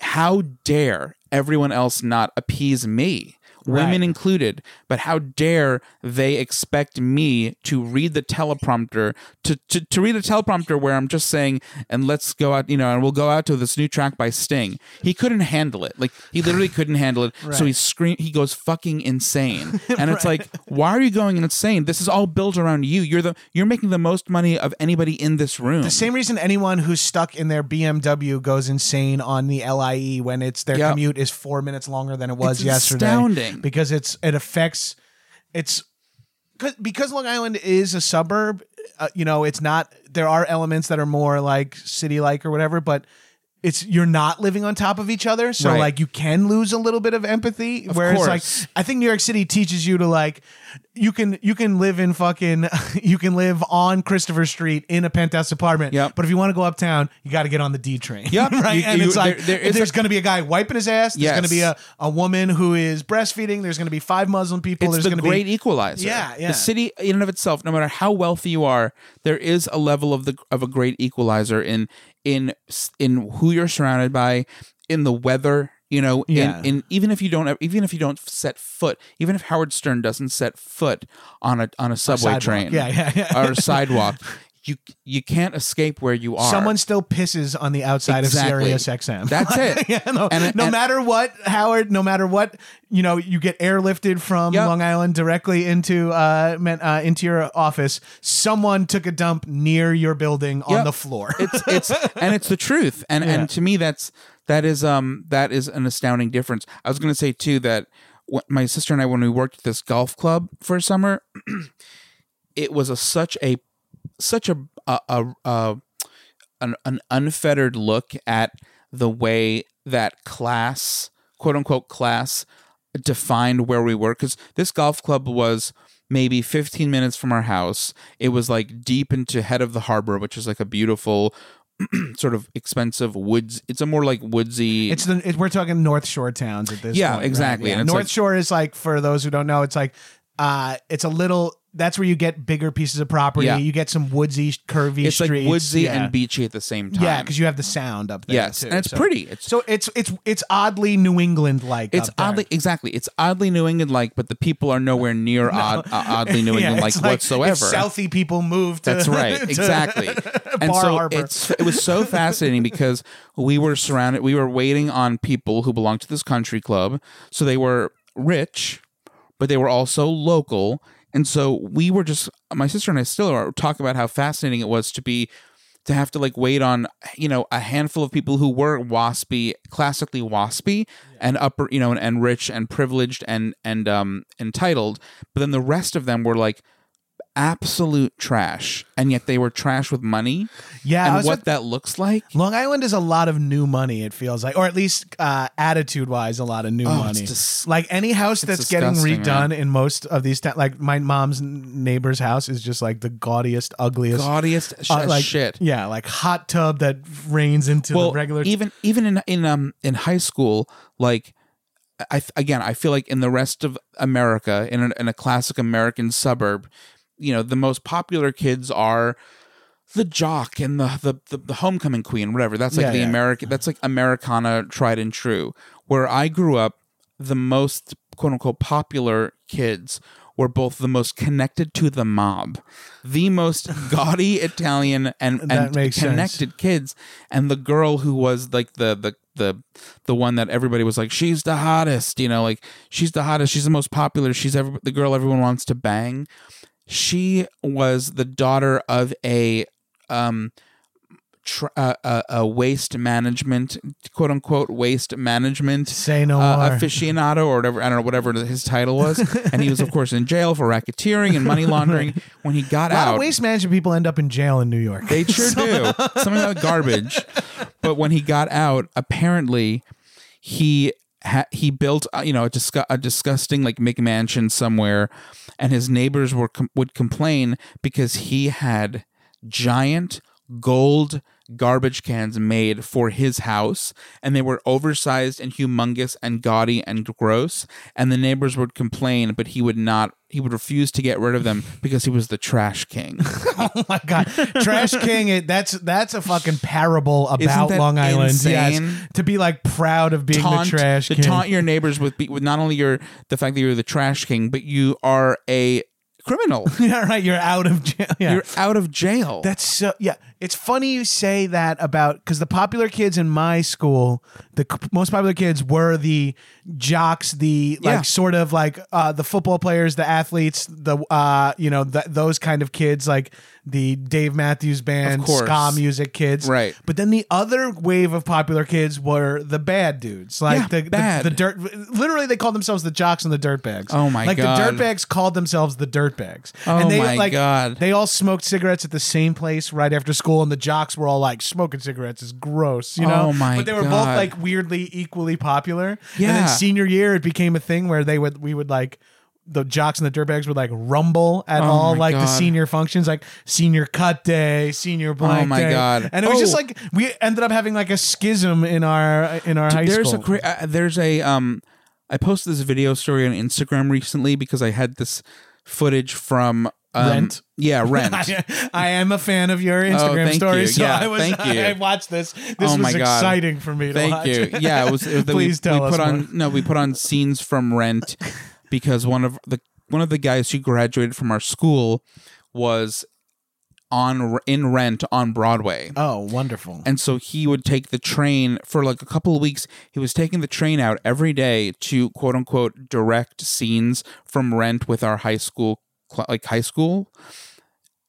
how dare everyone else not appease me women Right. included but how dare they expect me to read the teleprompter to, to to read a teleprompter where i'm just saying and let's go out you know and we'll go out to this new track by sting. He couldn't handle it. Like he literally couldn't handle it. So he scream he goes fucking insane. *laughs* And it's like why are you going insane? This is all built around you. You're the you're making the most money of anybody in this room. The same reason anyone who's stuck in their BMW goes insane on the LIE when it's their Yep. commute is four minutes longer than it was It's yesterday. astounding. Because it's it affects it's because Long Island is a suburb. Uh, you know, it's not. There are elements that are more like city like or whatever, but. It's you're not living on top of each other, so Right. like you can lose a little bit of empathy. whereas like. I think New York City teaches you to like you can you can live in fucking *laughs* you can live on Christopher Street in a penthouse apartment. Yep. But if you want to go uptown, you got to get on the D train. Yep. *laughs* right. You- and you- it's like there- there there's a- going to be a guy wiping his ass. There's Yes. going to be a, a woman who is breastfeeding. There's going to be five Muslim people. It's there's the going to great be equalizer. Yeah, yeah. The city, in and of itself, no matter how wealthy you are, there is a level of the of a great equalizer in in in who you're surrounded by, in the weather. You know, Yeah. in, in even if you don't even if you don't set foot, even if Howard Stern doesn't set foot on a on a subway sidewalk. train, Yeah, yeah, yeah. or a sidewalk, *laughs* you you can't escape where you are. someone still pisses on the outside Exactly. of Sirius XM. That's *laughs* it. yeah, no, And- no and- matter what, Howard. No matter what, you know, you get airlifted from Yep. Long Island directly into uh, uh into your office. Someone took a dump near your building on the floor. it's it's *laughs* and it's the truth and Yeah. and to me that's that is um that is an astounding difference i was going to say too that my sister and i when we worked at this golf club for a summer *clears throat* it was a such a such a a, a, a an, an unfettered look at the way that class quote unquote class defined where we were because this golf club was maybe 15 minutes from our house it was like deep into head of the harbor which is like a beautiful *clears throat* sort of expensive woods it's a more like woodsy It's the it, we're talking North Shore towns at this. Yeah, point, right? exactly. Yeah. And North like- Shore is like for those who don't know, it's like uh, it's a little. That's where you get bigger pieces of property. Yeah. You get some woodsy, curvy it's like woodsy yeah. and beachy at the same time Yeah, because you have the sound up there. yes too, and it's so- pretty it's So it's it's it's oddly New England like. it's oddly exactly it's oddly new england like but the people are nowhere near *laughs* odd, uh, oddly new *laughs* england like, whatsoever Southie people moved. That's right, *laughs* exactly. and Bar so Harbor. it's it was so fascinating because we were surrounded, we were waiting on people who belonged to this country club. So they were rich, but they were also local, and so we were just my sister and I still are talking about how fascinating it was to be to have to like wait on you know a handful of people who were waspy classically waspy and upper you know and, and rich and privileged and and um entitled. But then the rest of them were like absolute trash, and yet they were trash with money. Yeah, and what that looks like. Long Island is a lot of new money. It feels like, or at least uh, attitude-wise, a lot of new Oh, money. dis- like any house that's getting redone man. in most of these, ta- like my mom's neighbor's house is just like the gaudiest, ugliest, Gaudiest sh- uh, like shit. Yeah, like hot tub that rains into well, the regular. even even in in um in high school, like I again, I feel like in the rest of America, in a, in a classic American suburb, you know, the most popular kids are the jock and the the the, the homecoming queen, whatever. That's like Yeah, the yeah. American. That's like Americana, tried and true. Where I grew up, the most quote unquote popular kids were both the most connected to the mob, the most *laughs* gaudy Italian and, and makes sense. connected kids, and the girl who was like the the the the one that everybody was like she's the hottest, you know, like she's the hottest, she's the most popular, she's every, the girl everyone wants to bang. She was the daughter of a um tr- uh, uh, a waste management quote unquote waste management Say no uh, more. aficionado or whatever I don't know whatever his title was *laughs* and he was of course in jail for racketeering and money laundering when he got a lot out of waste management people end up in jail in New York. they sure *laughs* do. something about garbage. But when he got out, apparently he ha- he built uh, you know a, a disgusting like McMansion somewhere, and his neighbors were com- would complain because he had giant gold garbage cans made for his house and they were oversized and humongous and gaudy and gross and the neighbors would complain but he would not he would refuse to get rid of them *laughs* because he was the trash king *laughs* oh my god, Trash King! It, that's that's a fucking parable about Long Island. insane? Yes, to be like proud of being taunt, the Trash to King. taunt your neighbors with, be- with not only your the fact that you're the trash king, but you are a criminal. *laughs* yeah, right. You're out of jail. Yeah. You're out of jail. That's so yeah. It's funny you say that about because the popular kids in my school, the c- most popular kids were the jocks, the like Yeah. sort of like uh, the football players, the athletes, the uh, you know th- those kind of kids, like the Dave Matthews Band, course. ska music kids, Right. But then the other wave of popular kids were the bad dudes, like Yeah, the, the bad. the dirt. Literally, they called themselves the jocks and the dirtbags. Oh my like God. the dirtbags called themselves the dirtbags. Oh and they, my like, God. they all smoked cigarettes at the same place right after school, and the jocks were all like, "Smoking cigarettes is gross," you know. Oh my But they were both like weirdly equally popular. Yeah. And then senior year, it became a thing where they would we would like. The jocks and the dirtbags would like rumble at Oh all like the senior functions, like senior cut day, senior blank Oh my day. God. And it was just Oh. like we ended up having like a schism in our in our high there's school. a uh, there's a um I posted this video story on Instagram recently because I had this footage from um, Rent? Yeah, *laughs* Rent. I, I am a fan of your Instagram thank stories, you. so Yeah, I was. thank you. I watched this. This Oh was exciting for me to Thank watch. you. Yeah, it was. It *laughs* Please we, tell we us put on no, we put on *laughs* scenes from Rent because one of the one of the guys who graduated from our school was on in Rent on Broadway. Oh, wonderful! And so he would take the train for like a couple of weeks. He was taking the train out every day to quote unquote direct scenes from Rent with our high school, like high school.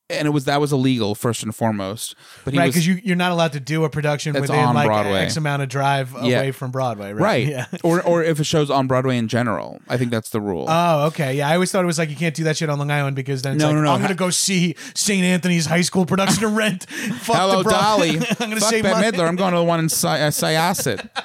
And it was that was illegal first and foremost. But right, because you you're not allowed to do a production That's within on like Broadway. X amount of drive Yeah. away from Broadway, right? right, Yeah. or or if a show's on Broadway in general. I think that's the rule. Oh, okay. Yeah, I always thought it was like you can't do that shit on Long Island because then it's No, like, no, no. I'm gonna go see St. Anthony's high school production of Rent. *laughs* Fuck Hello, Dolly. *laughs* I'm gonna Fuck save Bette. Midler. I'm going to the one in Sy- uh, Syosset. *laughs*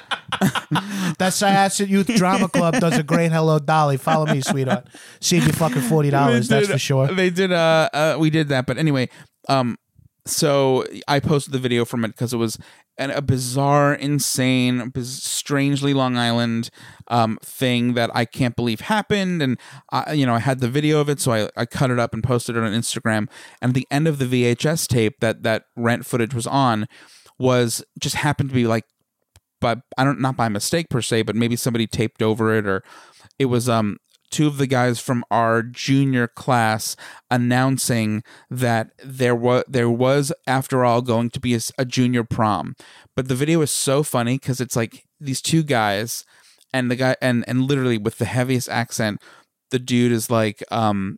That Syosset Youth Drama Club does a great Hello Dolly. Follow me, sweetheart. Save you fucking forty dollars. That's for sure. They did. Uh, uh, we did that, but anyway, um, so I posted the video from it because it was an, a bizarre, insane, biz- strangely Long Island um thing that I can't believe happened, and I, you know, I had the video of it, so I, I cut it up and posted it on Instagram. And at the end of the VHS tape that that rent footage was on was just happened to be like by I don't not by mistake per se, but maybe somebody taped over it or it was um two of the guys from our junior class announcing that there was there was after all going to be a junior prom. But the video is so funny cuz it's like these two guys and the guy and and literally with the heaviest accent the dude is like um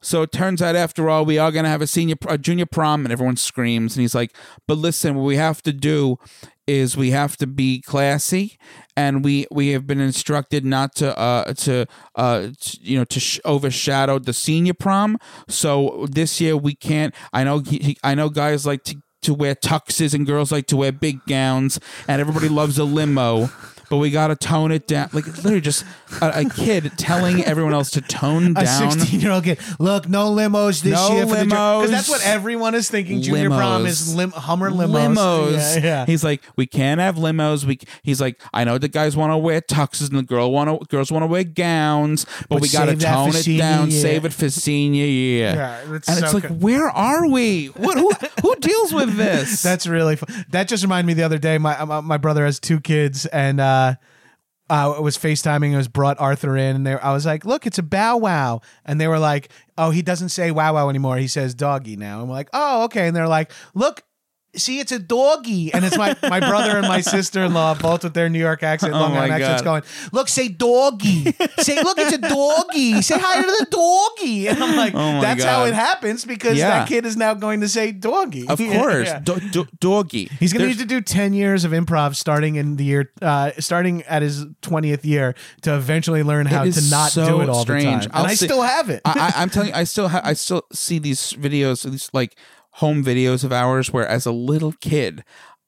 so it turns out, after all, we are going to have a senior, a junior prom, and everyone screams. And he's like, "But listen, what we have to do is we have to be classy and we we have been instructed not to uh to uh t- you know to sh- overshadow the senior prom. So this year we can't i know he, he- i know guys like to to wear tuxes and girls like to wear big gowns and everybody loves a limo but we got to tone it down like literally just a, a kid telling everyone else to tone down. A down 16 year old kid. Look, no limos this No year for the limos. Because that's what everyone is thinking. Junior prom is lim- Hummer limos. limos. Yeah, yeah. He's like, we can't have limos. We he's like, I know the guys want to wear tuxes and the girl want to girls want to wear gowns, but, But we got to save that for tone it senior down, year. save it for senior year. Yeah, that's and it's so like, good. where are we? What who who deals with this? *laughs* That's really fun. That just reminded me the other day. My my, my brother has two kids, and uh, uh, I was FaceTiming. I was brought Arthur in, and they, I was like, "Look, it's a Bow Wow," and they were like, "Oh, he doesn't say Wow Wow anymore. He says Doggy now." And we're like, "Oh, okay." And they're like, "Look." See, it's a doggy, and it's my, my brother and my *laughs* sister in law, both with their New York accent, Oh Long my Island accents, going, "Look, say doggy, say look, it's a doggy, say hi to the doggy." *laughs* And I'm like, Oh "That's how it happens because Yeah. that kid is now going to say doggy." of *laughs* course, yeah. Do- do- doggy. He's gonna need to do ten years of improv starting in the year, uh, starting at his twentieth year to eventually learn how to not so do it all strange. the time. I'll and I see- still have it. I, I, I'm telling you, I still ha- I still see these videos, these like home videos of ours, where as a little kid,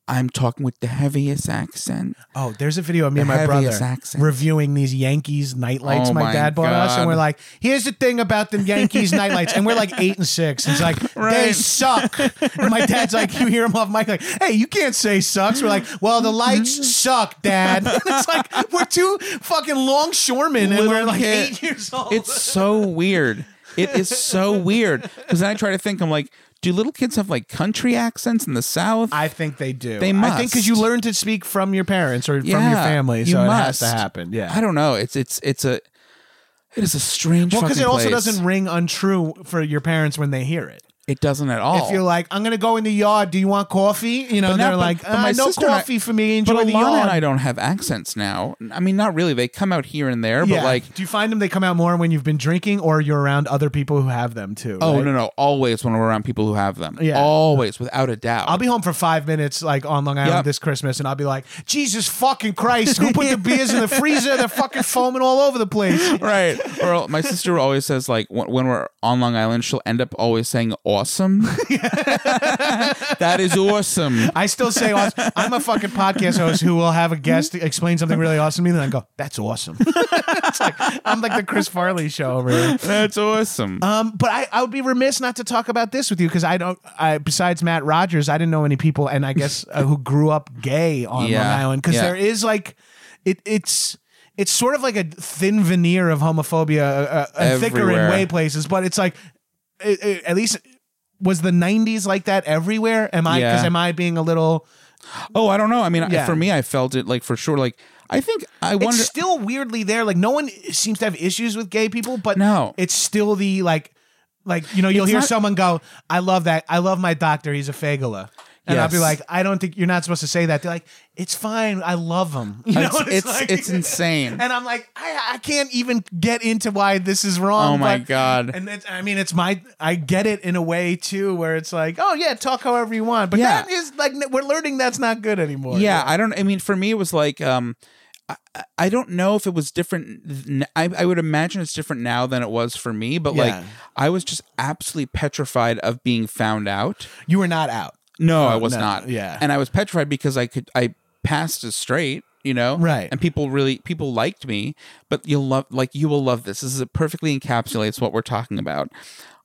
I'm talking with the heaviest accent. oh, there's a video of me The and my brother accent. reviewing these Yankees nightlights Oh my, my dad bought us, and we're like, "Here's the thing about the Yankees nightlights," and we're like *laughs* eight and six. and It's like they Right. suck, and my dad's like, you hear him off mic like, "Hey, you can't say sucks." We're like, "Well, the lights mm-hmm. suck, Dad." *laughs* it's like we're two fucking longshoremen, and we're like kid. eight years old. It's so weird. It is so weird because then I try to think. I'm like, do little kids have like country accents in the South? I think they do. They must. I think because you learn to speak from your parents or from your Yeah, family, you so it has to happen. Yeah. I don't know. It's it's it's a it is a strange. well, because because it also doesn't ring untrue for your parents when they hear it. It doesn't at all. If you're like, I'm gonna go in the yard. Do you want coffee? You know, they're but- like, but uh, my no sister and I- coffee for me. Enjoy but the Ilana yard. and I don't have accents now. I mean, not really. They come out here and there, but like, do you find them? They come out more when you've been drinking, or you're around other people who have them too. oh right? no, no, always when we're around people who have them. Yeah. always, without a doubt. I'll be home for five minutes, like on Long Island Yep. this Christmas, and I'll be like, Jesus fucking Christ, who put the beers in the freezer? They're fucking foaming all over the place. *laughs* right. Or my sister always says like when, when we're on Long Island, she'll end up always saying "awesome." *laughs* that is awesome. I still say awesome. I'm a fucking podcast host who will have a guest explain something really awesome to me, and then I go, "That's awesome." *laughs* it's like I'm like the Chris Farley show over here. That's awesome. Um, but I, I would be remiss not to talk about this with you because I don't. I besides Matt Rogers, I didn't know any people, and I guess uh, who grew up gay on Yeah. Long Island because Yeah. there is like, it it's. It's sort of like a thin veneer of homophobia, uh, uh, thicker in Everywhere. way places, but it's like, it, it- at least was the '90s like that everywhere? Am I? Because Yeah. am I being a little? oh, I don't know. I mean, Yeah. for me, I felt it like for sure. Like I think I wonder. it's still weirdly there. Like no one seems to have issues with gay people, but No. it's still the like, like you know, you'll It's hear not- someone go, "I love that. I love my doctor. He's a fagula." And I'll be like, I don't think you're not supposed to say that. They're like, it's fine. I love them. *laughs* You know, it's it's, like- it's *laughs* insane. And I'm like, I, I can't even get into why this is wrong. Oh my but- God. And it's, I mean, it's my, I get it in a way too, where it's like, oh yeah, talk however you want. But Yeah. that is like, we're learning that's not good anymore. yeah, I don't. I mean, for me, it was like. um I- I don't know if it was different. I, I would imagine it's different now than it was for me, but Yeah. like I was just absolutely petrified of being found out. You were not out. No, I was no, not. yeah. and I was petrified because I could I passed as straight, you know, Right. And people really people liked me, but you'll love like you will love this. This is it perfectly encapsulates what we're talking about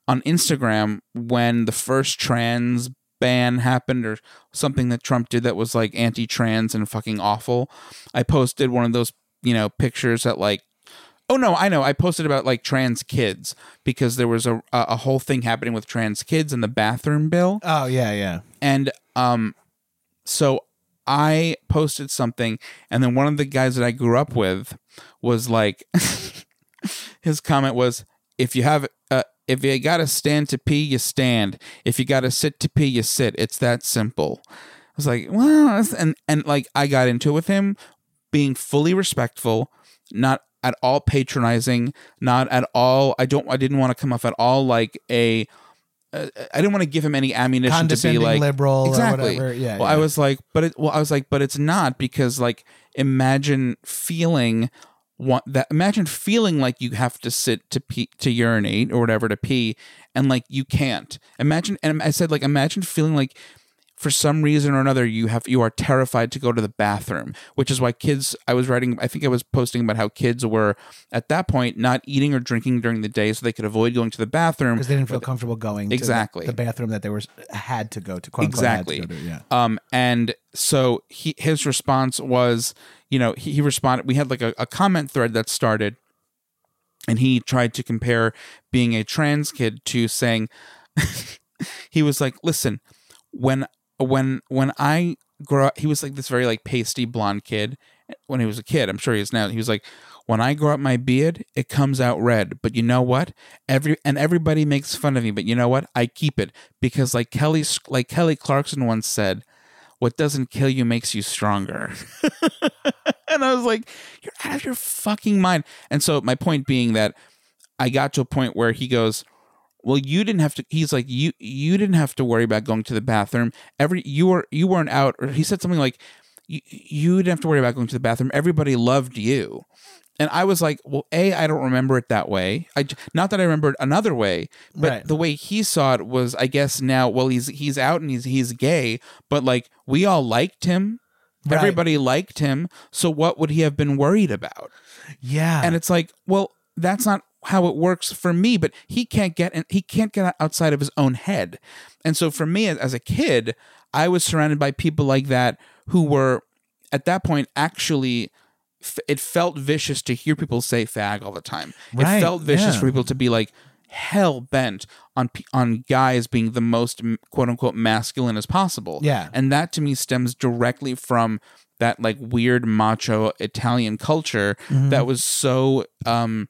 on Instagram when the first trans ban happened or something that Trump did that was like anti-trans and fucking awful. I posted one of those you know pictures that like Oh no, I know. I posted about like trans kids because there was a a whole thing happening with trans kids in the bathroom bill. Oh yeah, yeah. and um so i posted something and then one of the guys that i grew up with was like *laughs* his comment was if you have uh, if you gotta stand to pee you stand. If you gotta sit to pee you sit. It's that simple. I was like well and and like i got into it with him being fully respectful not at all patronizing not at all i don't i didn't want to come off at all like a uh, I didn't want to give him any ammunition to be like liberal or exactly. whatever. Yeah, well, yeah. I was like, but it, well, I was like, but it's not because like imagine feeling what that imagine feeling like you have to sit to pee to urinate or whatever to pee and like you can't imagine and I said like imagine feeling like for some reason or another you have you are terrified to go to the bathroom which is why kids i was writing i think i was posting about how kids were at that point not eating or drinking during the day so they could avoid going to the bathroom because they didn't feel comfortable going to the- Exactly. the, bathroom that they were had to go to. Quote unquote, had to exactly to, yeah. um and so he his response was you know he, he responded we had like a, a comment thread that started and he tried to compare being a trans kid to saying *laughs* he was like listen when when when i grow up he was like this very like pasty blonde kid eh, when he was a kid i'm sure he is now he was like when i grow up my beard it comes out red but you know what? Every and everybody makes fun of me but you know what? I keep it. Because like kelly like kelly clarkson once said what doesn't kill you makes you stronger. *laughs* And i was like you're out of your fucking mind. And so my point being that i got to a point where he goes well you didn't have to he's like you you didn't have to worry about going to the bathroom. Every you were you weren't out or he said something like you, you didn't have to worry about going to the bathroom. Everybody loved you. And i was like well a i don't remember it that way. I not that i remember it another way but Right. the way he saw it was i guess now well he's he's out and he's he's gay but like we all liked him. Right. everybody liked him. So what would he have been worried about? Yeah. and it's like well that's not how it works for me but he can't get and he can't get outside of his own head and so for me as a kid i was surrounded by people like that who were at that point actually it felt vicious to hear people say fag all the time Right, it felt vicious yeah. for people to be like hell bent on on guys being the most quote unquote masculine as possible Yeah. and that to me stems directly from that like weird macho Italian culture Mm-hmm. that was so um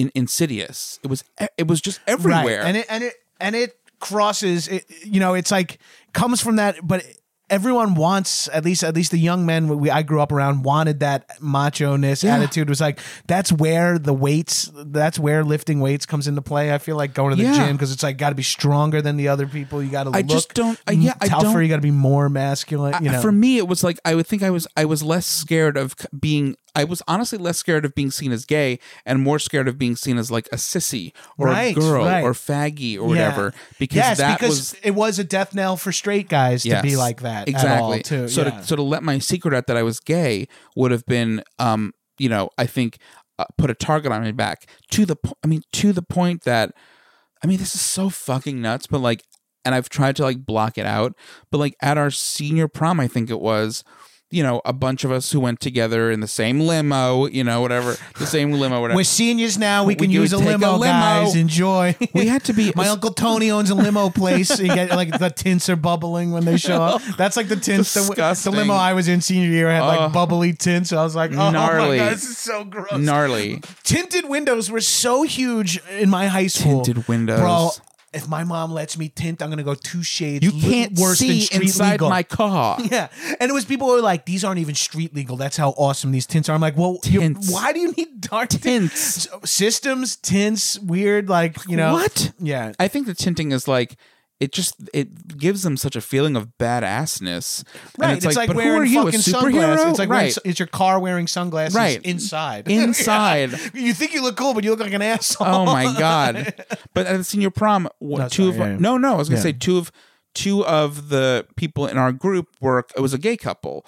in- insidious. It was it was just everywhere. Right. And it and it and it crosses it, you know, it's like comes from that but everyone wants at least at least the young men we I grew up around wanted that macho ness Yeah. attitude was like that's where the weights that's where lifting weights comes into play. I feel like going to the Yeah. gym because it's like got to be stronger than the other people. You got to I just don't- yeah, I don't- you got to be more masculine. You know, for me it was like I would think I was I was less scared of being I was honestly less scared of being seen as gay and more scared of being seen as like a sissy or Right, a girl right. or faggy or Yeah. whatever because yes, that because was it was a death knell for straight guys to be like that. Exactly. At all, too. So yeah. to so to let my secret out that I was gay would have been, um, you know, I think uh, put a target on my back to the. Po- I mean, to the point that, I mean, this is so fucking nuts. But like, and I've tried to like block it out. But like at our senior prom, I think it was. You know, a bunch of us who went together in the same limo, you know, whatever, the same limo, whatever. We're seniors now. We We can could use a take a limo, limo. guys. Enjoy. we had to be *laughs* My uncle Tony owns a limo place. You get like the tints are bubbling when they show up. *laughs* That's like the tints. The, the limo I was in senior year had like Ugh. bubbly tints. I was like, oh Gnarly. my god, this is so gross. gnarly. Tinted windows were so huge in my high school. Tinted windows. bro. If my mom lets me tint, I'm gonna go two shades. You can't worse than see street inside legal. my car. *laughs* Yeah, and it was people who were like, "These aren't even street legal. That's how awesome these tints are." I'm like, "Well, you- Tints. why do you need dark Tints. S- systems, tints, weird, like you know What? Yeah, I think the tinting is like it just it gives them such a feeling of badassness. right. And It's, it's, like, but wearing who are you, a fucking superhero? sunglasses. It's like right. su- it's your car wearing sunglasses Right. inside. *laughs* Inside. Yeah. *laughs* You think you look cool, but you look like an asshole. oh my *laughs* god! But at the senior prom, w- No, two sorry, of yeah. no, no, I was gonna Yeah. say two of two of the people in our group were it was a gay couple,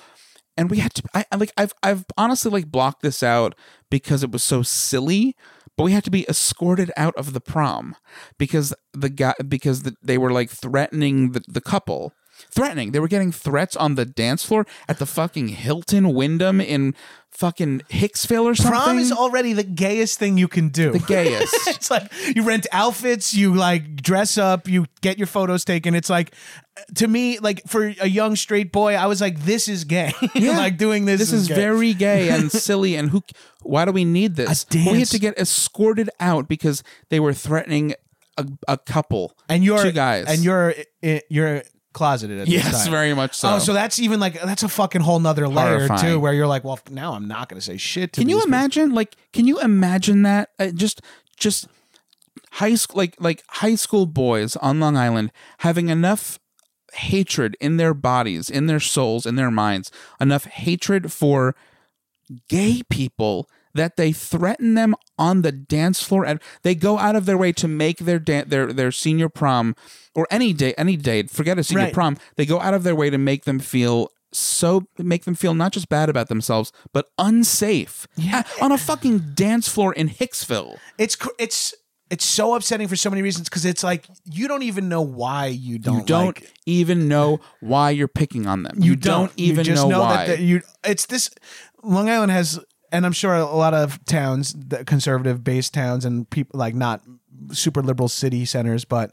and we had to. I I like I've I've honestly like blocked this out because it was so silly. But we had to be escorted out of the prom because the guy because the, they were like threatening the, the couple. Threatening. They were getting threats on the dance floor at the fucking Hilton Wyndham in fucking Hicksville or something. Prom is already the gayest thing you can do. the gayest. *laughs* it's like you rent outfits, you like dress up, you get your photos taken. It's like to me, like for a young straight boy, I was like, this is gay. *laughs* Yeah. like doing this. this is gay. very gay *laughs* and silly and who why do we need this A we had to get escorted out because they were threatening a, a couple and you're two guys and you're eh, you're closeted at this yes time. very much so Oh, so that's even like that's a fucking whole nother layer Horrifying. too, where you're like, well, now I'm not going to say shit. To can you these imagine like can you imagine that uh, just just high school like like high school boys on Long Island having enough hatred in their bodies, in their souls, in their minds, enough hatred for gay people that they threaten them on the dance floor and they go out of their way to make their da- their their senior prom or any day any day forget a senior Right. prom. They go out of their way to make them feel so make them feel not just bad about themselves but unsafe Yeah. Ah, on a fucking dance floor in Hicksville. It's cr- it's it's so upsetting for so many reasons because it's like you don't even know why you don't you don't like- even know why you're picking on them. You, don't, even you just know, why. that the- you it's this Long Island has and I'm sure a lot of towns the conservative based towns and people like not super liberal city centers but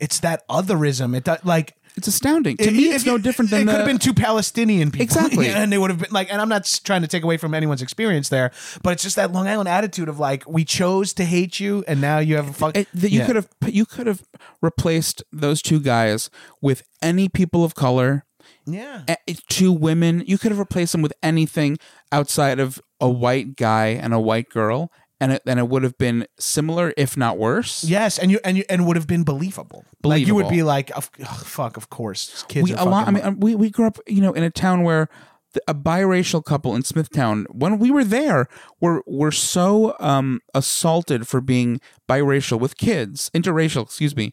it's that otherism it does like it's astounding to me it's you- no different than it the, could have been two Palestinian people, *laughs* Exactly. and they would have been like. And I'm not trying to take away from anyone's experience there, but it's just that Long Island attitude of like, we chose to hate you, and now you have a fuck. it, that you Yeah. could have you could have replaced those two guys with any people of color yeah, a- two women you could have replaced them with anything outside of a white guy and a white girl and it, and it would have been similar if not worse. Yes, and you and you and would have been believable. Like you would be like, ugh, fuck, of course, kids we a lot i mean um, we, we grew up you know in a town where the, a biracial couple in smithtown when we were there were were so um assaulted for being biracial with kids interracial excuse me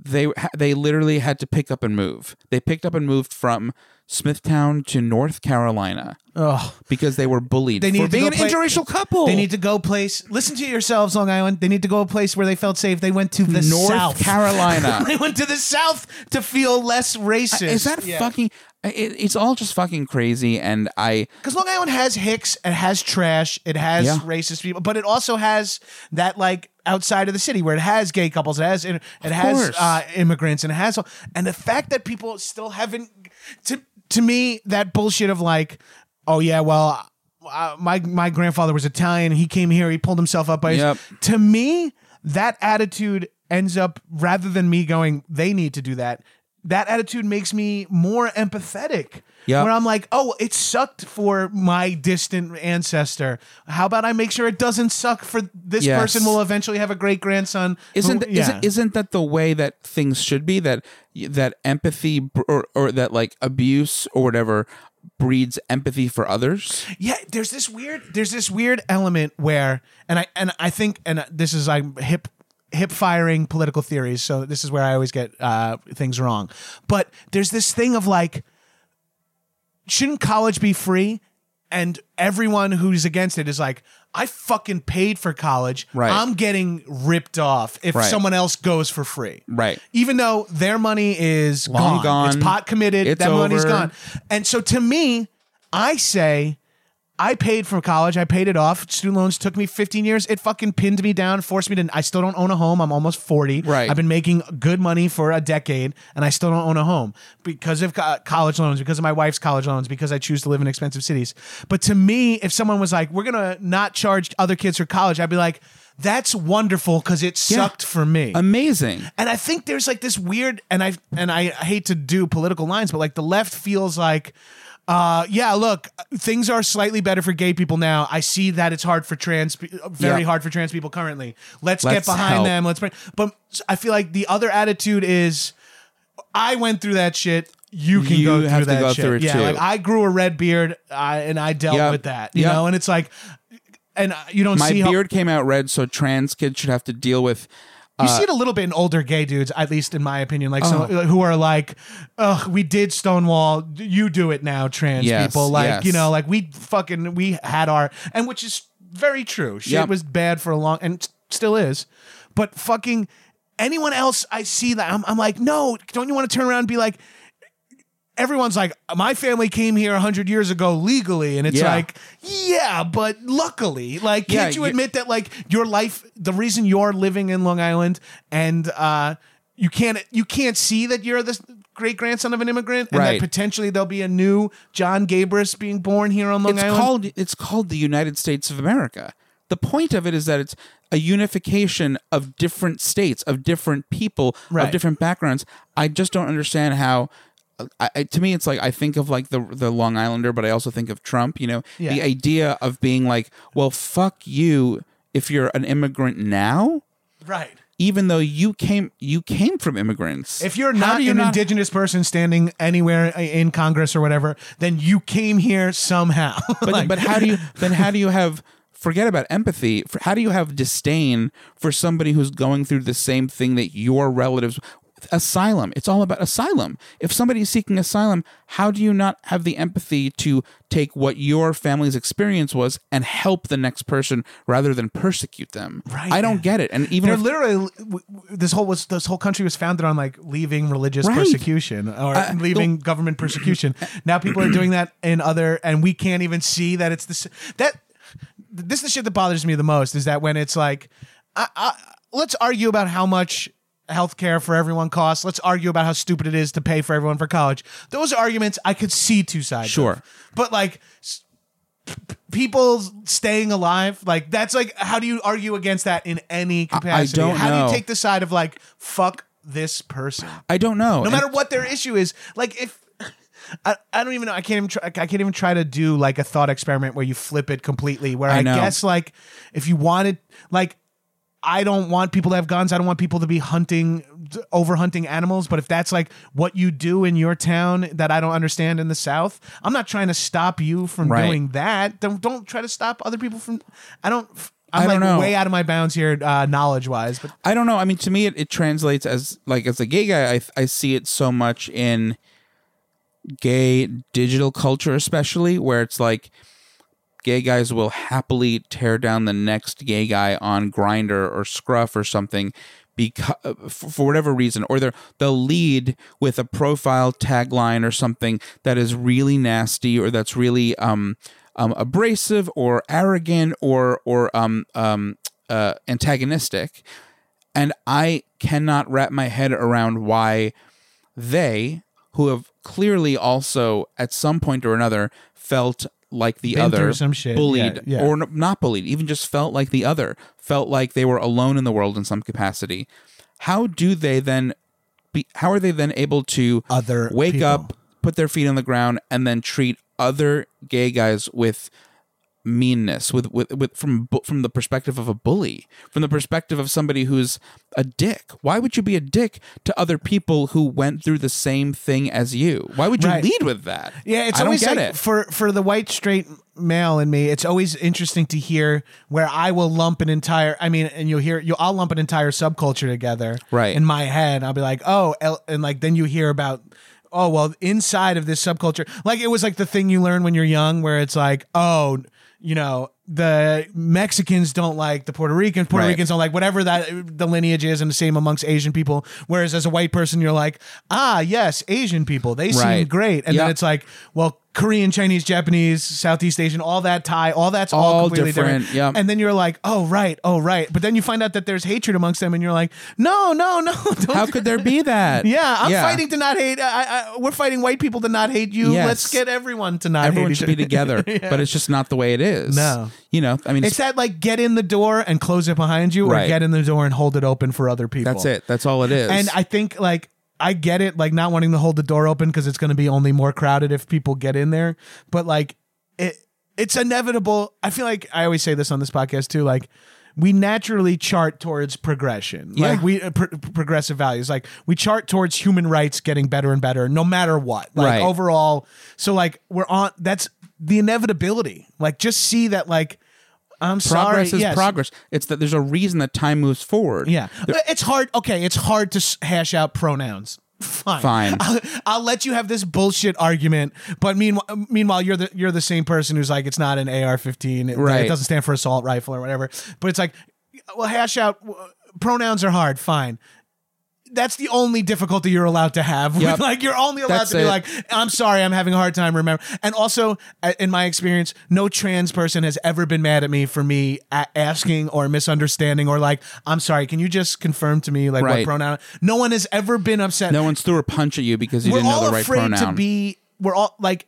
they they literally had to pick up and move they picked up and moved from smithtown to north carolina Ugh. because they were bullied They for needed to being go an play- interracial couple They need to go place. Listen to yourselves, Long Island. They need to go a place where they felt safe. They went to the North South Carolina. *laughs* they went to the South to feel less racist. Is that Yeah. fucking? It, it's all just fucking crazy, and I Because Long Island has hicks, it has trash, it has Yeah. racist people, but it also has that like outside of the city where it has gay couples, it has it has course. uh, immigrants, and it has and the fact that people still haven't to to me that bullshit of like, oh yeah, well. Uh, my my grandfather was Italian. He came here. He pulled himself up by his. Yep. To me, that attitude ends up rather than me going, they need to do that. That attitude makes me more empathetic. Yep. Where I'm like, oh, it sucked for my distant ancestor. How about I make sure it doesn't suck for this Yes. person will eventually have a great grandson. isn't who- isn't isn't that the way that things should be? That that empathy or or that like abuse or whatever breeds empathy for others. Yeah, there's this weird there's this weird element where and I and I think and this is I'm hip hip firing political theories, so this is where I always get uh, things wrong. But there's this thing of like shouldn't college be free? And everyone who's against it is like, I fucking paid for college. Right. I'm getting ripped off if Right. someone else goes for free. Right. Even though their money is Long gone. It's gone. pot committed. It's that money's over. gone. And so to me, I say, I paid for college. I paid it off. Student loans took me 15 years. It fucking pinned me down, forced me to. I still don't own a home. I'm almost 40. Right. I've been making good money for a decade, and I still don't own a home because of co- uh, college loans, because of my wife's college loans, because I choose to live in expensive cities. But to me, if someone was like, "We're gonna not charge other kids for college," I'd be like, "That's wonderful because it sucked for me." Amazing. and I think there's like this weird, and I and I hate to do political lines, but like the left feels like, uh, yeah, look, things are slightly better for gay people now. I see that it's hard for trans, very Yeah. hard for trans people currently. Let's, get Let's behind help. them. Let's bring. But I feel like the other attitude is, I went through that shit. You can You go through that go shit. through it yeah, too. like I grew a red beard, I, and I dealt Yep. with that. You Yep. know, and it's like, and uh, you don't My see how- beard came out red, so trans kids should have to deal with. You uh, see it a little bit in older gay dudes, at least in my opinion, like some, Oh. who are like, "Ugh, we did Stonewall, you do it now, trans Yes, people." Like, yes. you know, like we fucking we had our, and which is very true. Shit Yep. was bad for a long, and s- still is, but fucking anyone else, I see that I'm, I'm like, no, don't you want to turn around and be like, everyone's like, my family came here 100 years ago legally. And it's Yeah. like, yeah, but luckily, like, can't Yeah, you admit that, like, your life, the reason you're living in Long Island and, uh, you can't you can't see that you're the great grandson of an immigrant and Right. that potentially there'll be a new John Gabrus being born here on Long It's Island. called. It's called the United States of America. The point of it is that it's a unification of different states, of different people, Right. of different backgrounds. I just don't understand how. I, I, to me, it's like I think of like the the Long Islander, but I also think of Trump. You know, Yeah. the idea of being like, well, fuck you if you're an immigrant now. right. even though you came you came from immigrants. If you're not you an not- indigenous person standing anywhere in Congress or whatever, then you came here somehow. *laughs* but Like- but how do you then how do you have forget about empathy how do you have disdain for somebody who's going through the same thing that your relatives asylum it's all about asylum if somebody is seeking asylum how do you not have the empathy to take what your family's experience was and help the next person rather than persecute them Right. i don't get it and even They're if, literally this whole was this whole country was founded on like leaving religious Right. persecution or Uh, leaving government persecution. Now people are doing that in other, and we can't even see that it's this that this is the shit that bothers me the most is that when it's like, I, I, let's argue about how much healthcare for everyone costs. Let's argue about how stupid it is to pay for everyone for college. Those arguments I could see two sides. Sure. of. but like s- p- people staying alive like that's like how do you argue against that in any capacity don't how do know. you take the side of like fuck this person i don't know no And- matter what their issue is like if I, I don't even know I can't even try, I can't even try to do like a thought experiment where you flip it completely where I, I know. guess like if you wanted like I don't want people to have guns. I don't want people to be hunting, over hunting animals. But if that's like what you do in your town that I don't understand in the South, I'm not trying to stop you from Right. doing that. Don't don't try to stop other people from. I don't. I'm I like know. way out of my bounds here, uh, knowledge wise. But I don't know. I mean, to me, it, it translates as like as a gay guy. I I see it so much in gay digital culture, especially where it's like gay guys will happily tear down the next gay guy on Grindr or Scruff or something because for for whatever reason, or they'll lead with a profile tagline or something that is really nasty or that's really um, um abrasive or arrogant or or um um uh, antagonistic, and I cannot wrap my head around why they, who have clearly also at some point or another felt like the Been other, some shit. bullied Yeah, yeah. or n- not bullied, even just felt like the other, felt like they were alone in the world in some capacity. How do they then be? How are they then able to Other wake people. up, put their feet on the ground, and then treat other gay guys with meanness with, with with from from the perspective of a bully from the perspective of somebody who's a dick why would you be a dick to other people who went through the same thing as you why would you Right. lead with that Yeah, it's I don't always get like it for for the white straight male in me. It's always interesting to hear where I will lump an entire. I mean, and you'll hear you. I'll lump an entire subculture together. Right. in my head, I'll be like, oh, and like then you hear about. Oh well, inside of this subculture, like it was like the thing you learn when you're young, where it's like, oh, you know, the Mexicans don't like the Puerto Ricans, Puerto Right. Ricans don't like whatever that the lineage is, and the same amongst Asian people. Whereas as a white person, you're like, ah, yes, Asian people, they seem great, and then it's like, well, Korean, Chinese, Japanese, Southeast Asian, all that Thai, all that's all, All completely different. different, yep. And then you're like, oh right, oh right. But then you find out that there's hatred amongst them, and you're like, no, no, no. *laughs* How could there be that yeah, I'm fighting to not hate. I, I, we're fighting white people to not hate you. Yes. Let's get everyone to not everyone should be together *laughs* but it's just not the way it is No. you know i mean It's that like get in the door and close it behind you, or get in the door and hold it open for other people. that's it that's all it is And I think like I get it, like not wanting to hold the door open because it's going to be only more crowded if people get in there. But like it, it's inevitable. I feel like I always say this on this podcast too. Like we naturally chart towards progression. Yeah. Like we uh, pro- progressive values. Like we chart towards human rights getting better and better, no matter what. Like Right. overall. So like we're on. That's the inevitability. Like just see that. Like I'm progress sorry. is yes. progress it's that there's a reason that time moves forward Yeah, uh, it's hard. Okay, it's hard to hash out pronouns. Fine, Fine. *laughs* I'll, I'll let you have this bullshit argument. But meanwhile, meanwhile, you're the you're the same person who's like, it's not an AR-15. It, Right. It doesn't stand for assault rifle or whatever. But it's like, well, hash out. Pronouns are hard. Fine. That's the only difficulty you're allowed to have. with- Yep. like you're only allowed That's to be it. like, I'm sorry, I'm having a hard time remember. And also, uh, in my experience, no trans person has ever been mad at me for me a- asking or misunderstanding or like, I'm sorry, can you just confirm to me like what pronoun? No one has ever been upset. no one's threw a punch at you because you we're didn't know the right afraid pronoun to be. We're all like.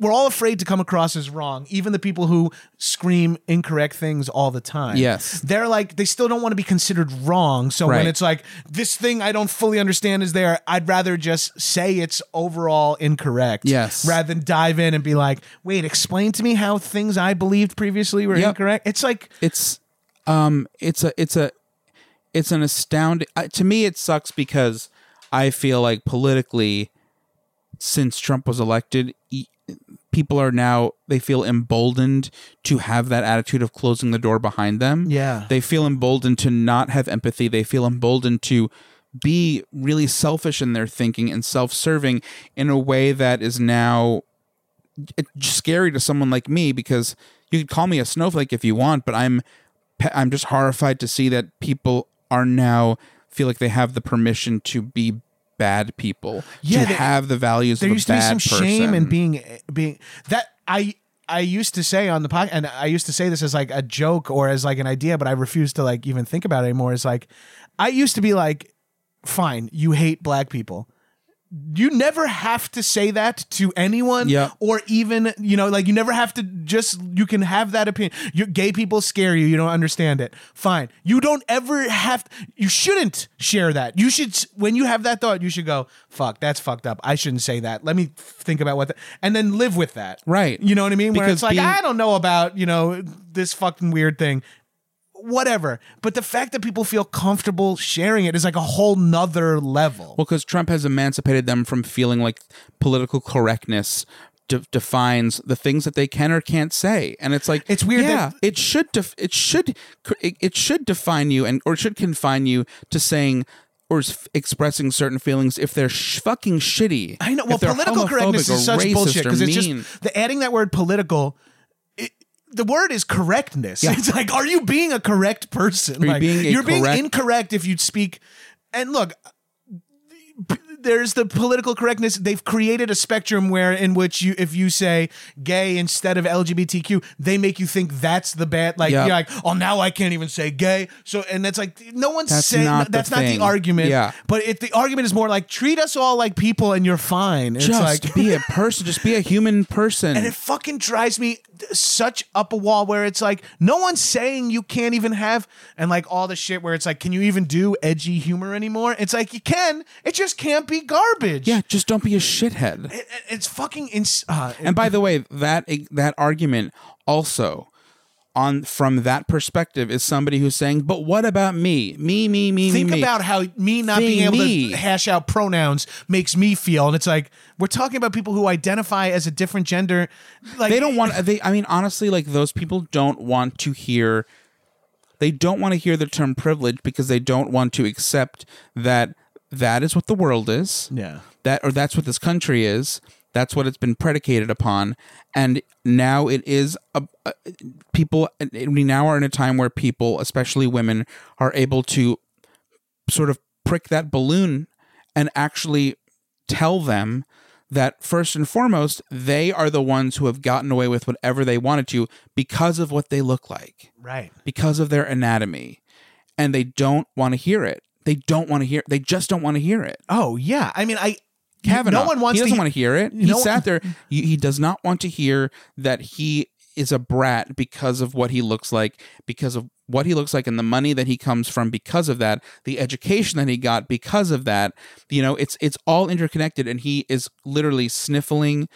We're all afraid to come across as wrong. Even the people who scream incorrect things all the time. Yes. They're like, they still don't want to be considered wrong. So when it's like, this thing I don't fully understand is there, I'd rather just say it's overall incorrect. Yes. Rather than dive in and be like, wait, explain to me how things I believed previously were Yep. incorrect. It's like, it's um it's a it's a it's an astounding uh, to me it sucks because i feel like politically since trump was elected people are now they feel emboldened to have that attitude of closing the door behind them Yeah. they feel emboldened to not have empathy they feel emboldened to be really selfish in their thinking and self-serving in a way that is now eh, scary to someone like me because you could call me a snowflake if you want, but I'm I'm just horrified to see that people are now feel like they have the permission to be bad people, Yeah, to have the values there of used to be some shame in person. being being that I I used to say on the podcast, and I used to say this as like a joke or as like an idea, but I refuse to like even think about it anymore. Is like I used to be like, fine, you hate black people. You never have to say that to anyone, Yeah. or even you know, like you never have to just. You can have that opinion. You, gay people scare you. You don't understand it. Fine. You don't ever have. You shouldn't share that. You should when you have that thought. You should go. Fuck. That's fucked up. I shouldn't say that. Let me think about what. The, and then live with that. Right. You know what I mean? Where Because it's like being- I don't know about you know this fucking weird thing. Whatever. But the fact that people feel comfortable sharing it is like a whole nother level. Well, because Trump has emancipated them from feeling like political correctness de- defines the things that they can or can't say, and it's like It's weird Yeah, that- it should def- it should it, it should define you and or should confine you to saying or expressing certain feelings if they're sh- fucking shitty. I know. Well, political correctness is such bullshit because it's just the adding that word political. The word is correctness. Yeah. *laughs* It's like, are you being a correct person? Are you being you're being incorrect if you speak. And look, there's the political correctness. They've created a spectrum where in which you, if you say gay instead of LGBTQ, they make you think that's the bad. Like, Yeah. you're like, oh, now I can't even say gay. So, and that's like, no one's That's saying not the that's not thing. the argument. Yeah. But if the argument is more like treat us all like people and you're fine. It's just like be a person, just be a human *laughs* person. and it fucking drives me such up a wall where it's like no one's saying you can't even have and like all the shit where it's like can you even do edgy humor anymore? It's like you can. It just can't be garbage. yeah, just don't be a shithead. It- it- it's fucking ins- uh, And by the way, that that argument also on from that perspective is somebody who's saying, "But what about me? Me, me, me, think me, me." about how me not being Being able me. to hash out pronouns makes me feel and it's like we're talking about people who identify as a different gender like they don't want they I mean honestly like those people don't want to hear they don't want to hear the term privilege because they don't want to accept that that is what the world is. yeah that or that's what this country is that's what it's been predicated upon. And now it is a, a- people we now are in a time where people especially women are able to sort of prick that balloon and actually tell them that first and foremost they are the ones who have gotten away with whatever they wanted to because of what they look like. Right. Because of their anatomy. And they don't want to hear it. They don't want to hear they just don't want to hear it. Oh yeah. I mean i Kavanaugh. no one wants he doesn't to want to hear it. He No- sat there. He, he does not want to hear that he is a brat because of what he looks like, because of what he looks like, and the money that he comes from because of that, the education that he got because of that. You know, it's it's all interconnected, and he is literally sniffling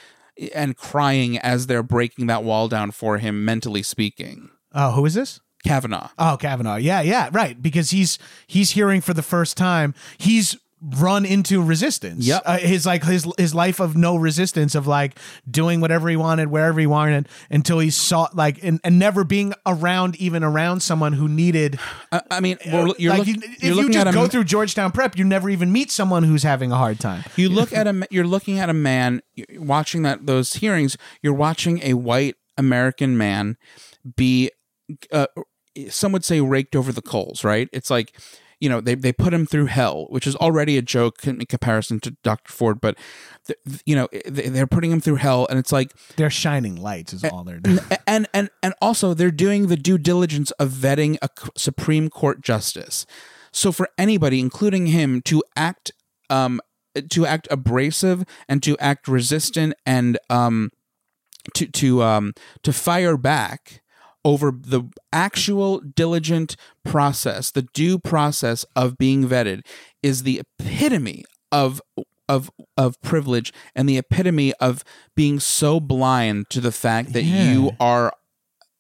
and crying as they're breaking that wall down for him, mentally speaking. oh who is this Kavanaugh. Oh, Kavanaugh. Yeah, yeah, right. Because he's he's hearing for the first time. He's run into resistance. Yep. Uh, his like his his life of no resistance of like doing whatever he wanted wherever he wanted until he saw like and, and never being around even around someone who needed I, I mean, we're, you're, like look- you, you're if you just at a go ma- through Georgetown Prep, you never even meet someone who's having a hard time. You look at a you're looking at a man watching that those hearings. You're watching a white American man be, uh, some would say, raked over the coals. Right? It's like, you know, they they put him through hell, which is already a joke in comparison to Dr. Ford. But th- you know, they- they're putting him through hell, and it's like, They're shining lights is all they're doing. and and and also they're doing the due diligence of vetting a Supreme Court justice. So for anybody, including him, to act um to act abrasive and to act resistant and um to to um to fire back over the actual diligent process, the due process of being vetted is the epitome of of of privilege and the epitome of being so blind to the fact that Yeah. you are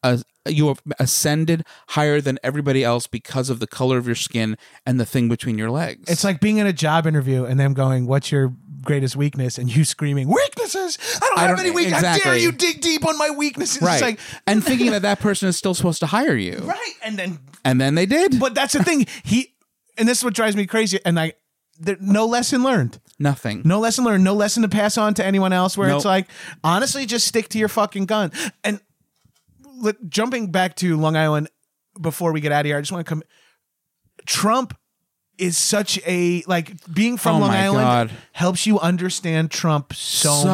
uh, you have ascended higher than everybody else because of the color of your skin and the thing between your legs. It's like being in a job interview and them going, "What's your greatest weakness?" and you *laughs* screaming, "Weaknesses! I don't I have don't- any weaknesses. How dare exactly. you dig deep on my weaknesses?" right, like, *laughs* and thinking that that person is still supposed to hire you, right, and then, and then they did but that's the thing. He, and this is what drives me crazy. And I, there, no lesson learned. nothing. No lesson learned. No lesson to pass on to anyone else. Where it's like, honestly, just stick to your fucking gun. And jumping back to Long Island before we get out of here, I just want to come. Trump is such a like being from Oh Long my Island God. helps you understand Trump so, So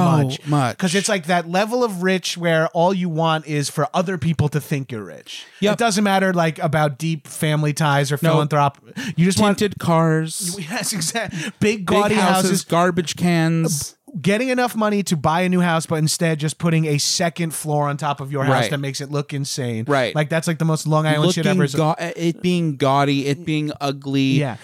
much. Because it's like that level of rich where all you want is for other people to think you're rich. Yep. It doesn't matter like about deep family ties or No. philanthrop. You just want Tinted cars, *laughs* Yes, exactly. Big big gaudy houses, houses garbage cans. Getting enough money to buy a new house, but instead just putting a second floor on top of your house Right. that makes it look insane. Right. Like that's like the most Long Island shit Looking ever. ga- eh, it being gaudy, it being ugly. yeah.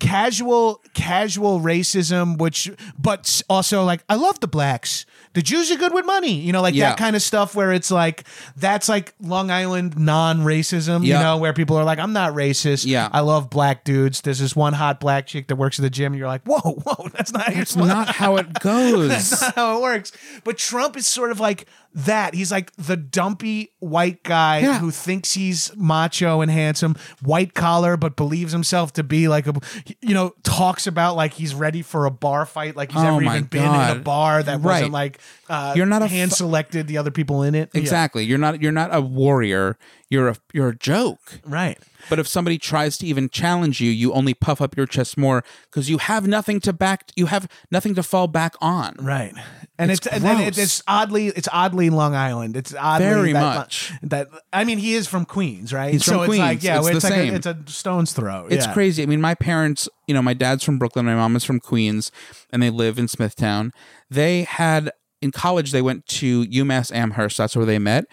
Casual, casual racism, which, but s- also like, I love the blacks. The Jews are good with money, you know, like Yeah. that kind of stuff where it's like, that's like Long Island non racism, you know, where people are like, I'm not racist. Yeah. I love black dudes. There's this one hot black chick that works at the gym, and you're like, whoa, whoa, *laughs* that's not It's not how it goes. *laughs* That's not how it works. But Trump is sort of like that. He's like the dumpy white guy Yeah. who thinks he's macho and handsome, white collar, but believes himself to be like a, you know, talks about like he's ready for a bar fight, like he's Oh even been in a bar that Right. wasn't like uh, You're not hand selected the other people in it. Yeah. Exactly. You're not you're not a warrior. You're a you're a joke. Right. But if somebody tries to even challenge you, you only puff up your chest more because you have nothing to back. You have nothing to fall back on. Right. And It's it's, and then it's, it's oddly it's oddly Long Island. It's oddly Very that, much. that I mean he is from Queens, right? He's from so it's like Queens. yeah, It's it's, the like same. A, it's a stone's throw. It's yeah. crazy. I mean, my parents, you know, my dad's from Brooklyn, my mom is from Queens, and they live in Smithtown. They had in college they went to UMass Amherst. That's where they met,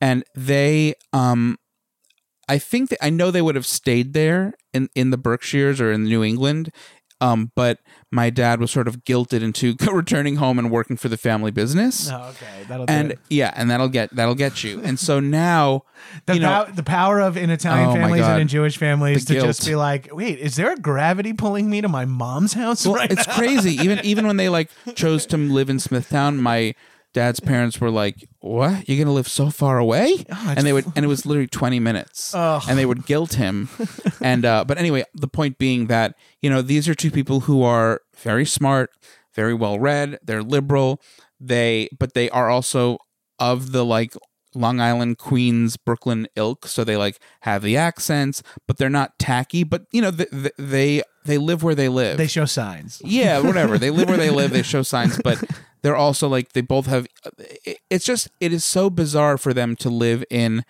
and they, um, I think that I know they would have stayed there in in the Berkshires or in New England. Um, but my dad was sort of guilted into *laughs* returning home and working for the family business. Oh, okay, that'll do And yeah, and that'll get that'll get you. And so now, *laughs* the, you know, pow- the power of in Italian Oh families and in Jewish families The to just be like, wait, is there a gravity pulling me to my mom's house Well, right it's now? crazy. Even even when they like *laughs* chose to live in Smithtown, my dad's parents were like, "What? You're gonna live so far away?" and they would, and it was *laughs* literally 20 minutes, Ugh. and they would guilt him. *laughs* and uh, but anyway, the point being that you know these are two people who are very smart, very well read. They're liberal. They but they are also of the like Long Island, Queens, Brooklyn ilk, so they like have the accents, but they're not tacky. But you know, th- th- they they live where they live. They show signs. Yeah, whatever. They live where they live. They show signs, but *laughs* they're also like they both have. It's just it is so bizarre for them to live in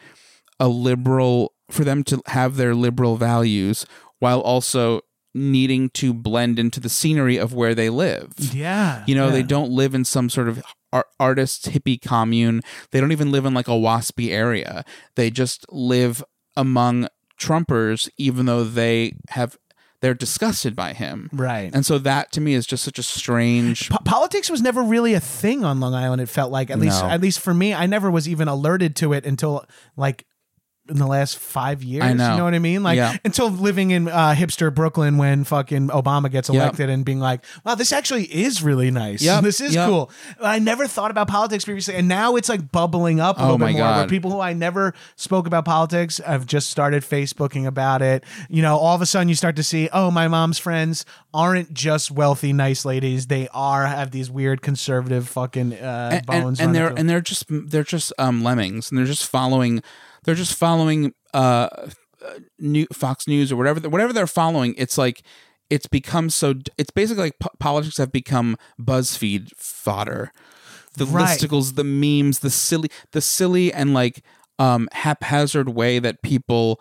a liberal, for them to have their liberal values while also needing to blend into the scenery of where they live. Yeah, You know, they don't live in some sort of ar- artist hippie commune. They don't even live in like a waspy area. They just live among Trumpers, even though they have they're disgusted by him. right. And so that to me is just such a strange. Po- politics was never really a thing on Long Island. It felt like, at least, at least for me, I never was even alerted to it until like in the last five years. I know. You know what I mean? Like Yeah. until living in uh, hipster Brooklyn when fucking Obama gets Yep. elected and being like, wow, this actually is really nice. Yep. *laughs* This is Yep. cool. I never thought about politics previously, and now it's like bubbling up a Oh little bit more. Where people who I never spoke about politics have just started Facebooking about it. You know, all of a sudden you start to see, oh, my mom's friends aren't just wealthy, nice ladies. They are have these weird conservative fucking uh, And, and, bones. and running they're and they're just they're just um, lemmings and they're just following they're just following uh, new Fox News or whatever whatever they're following. It's like it's become so. It's basically like po- politics have become BuzzFeed fodder. The Right. listicles, the memes, the silly, the silly and like um, haphazard way that people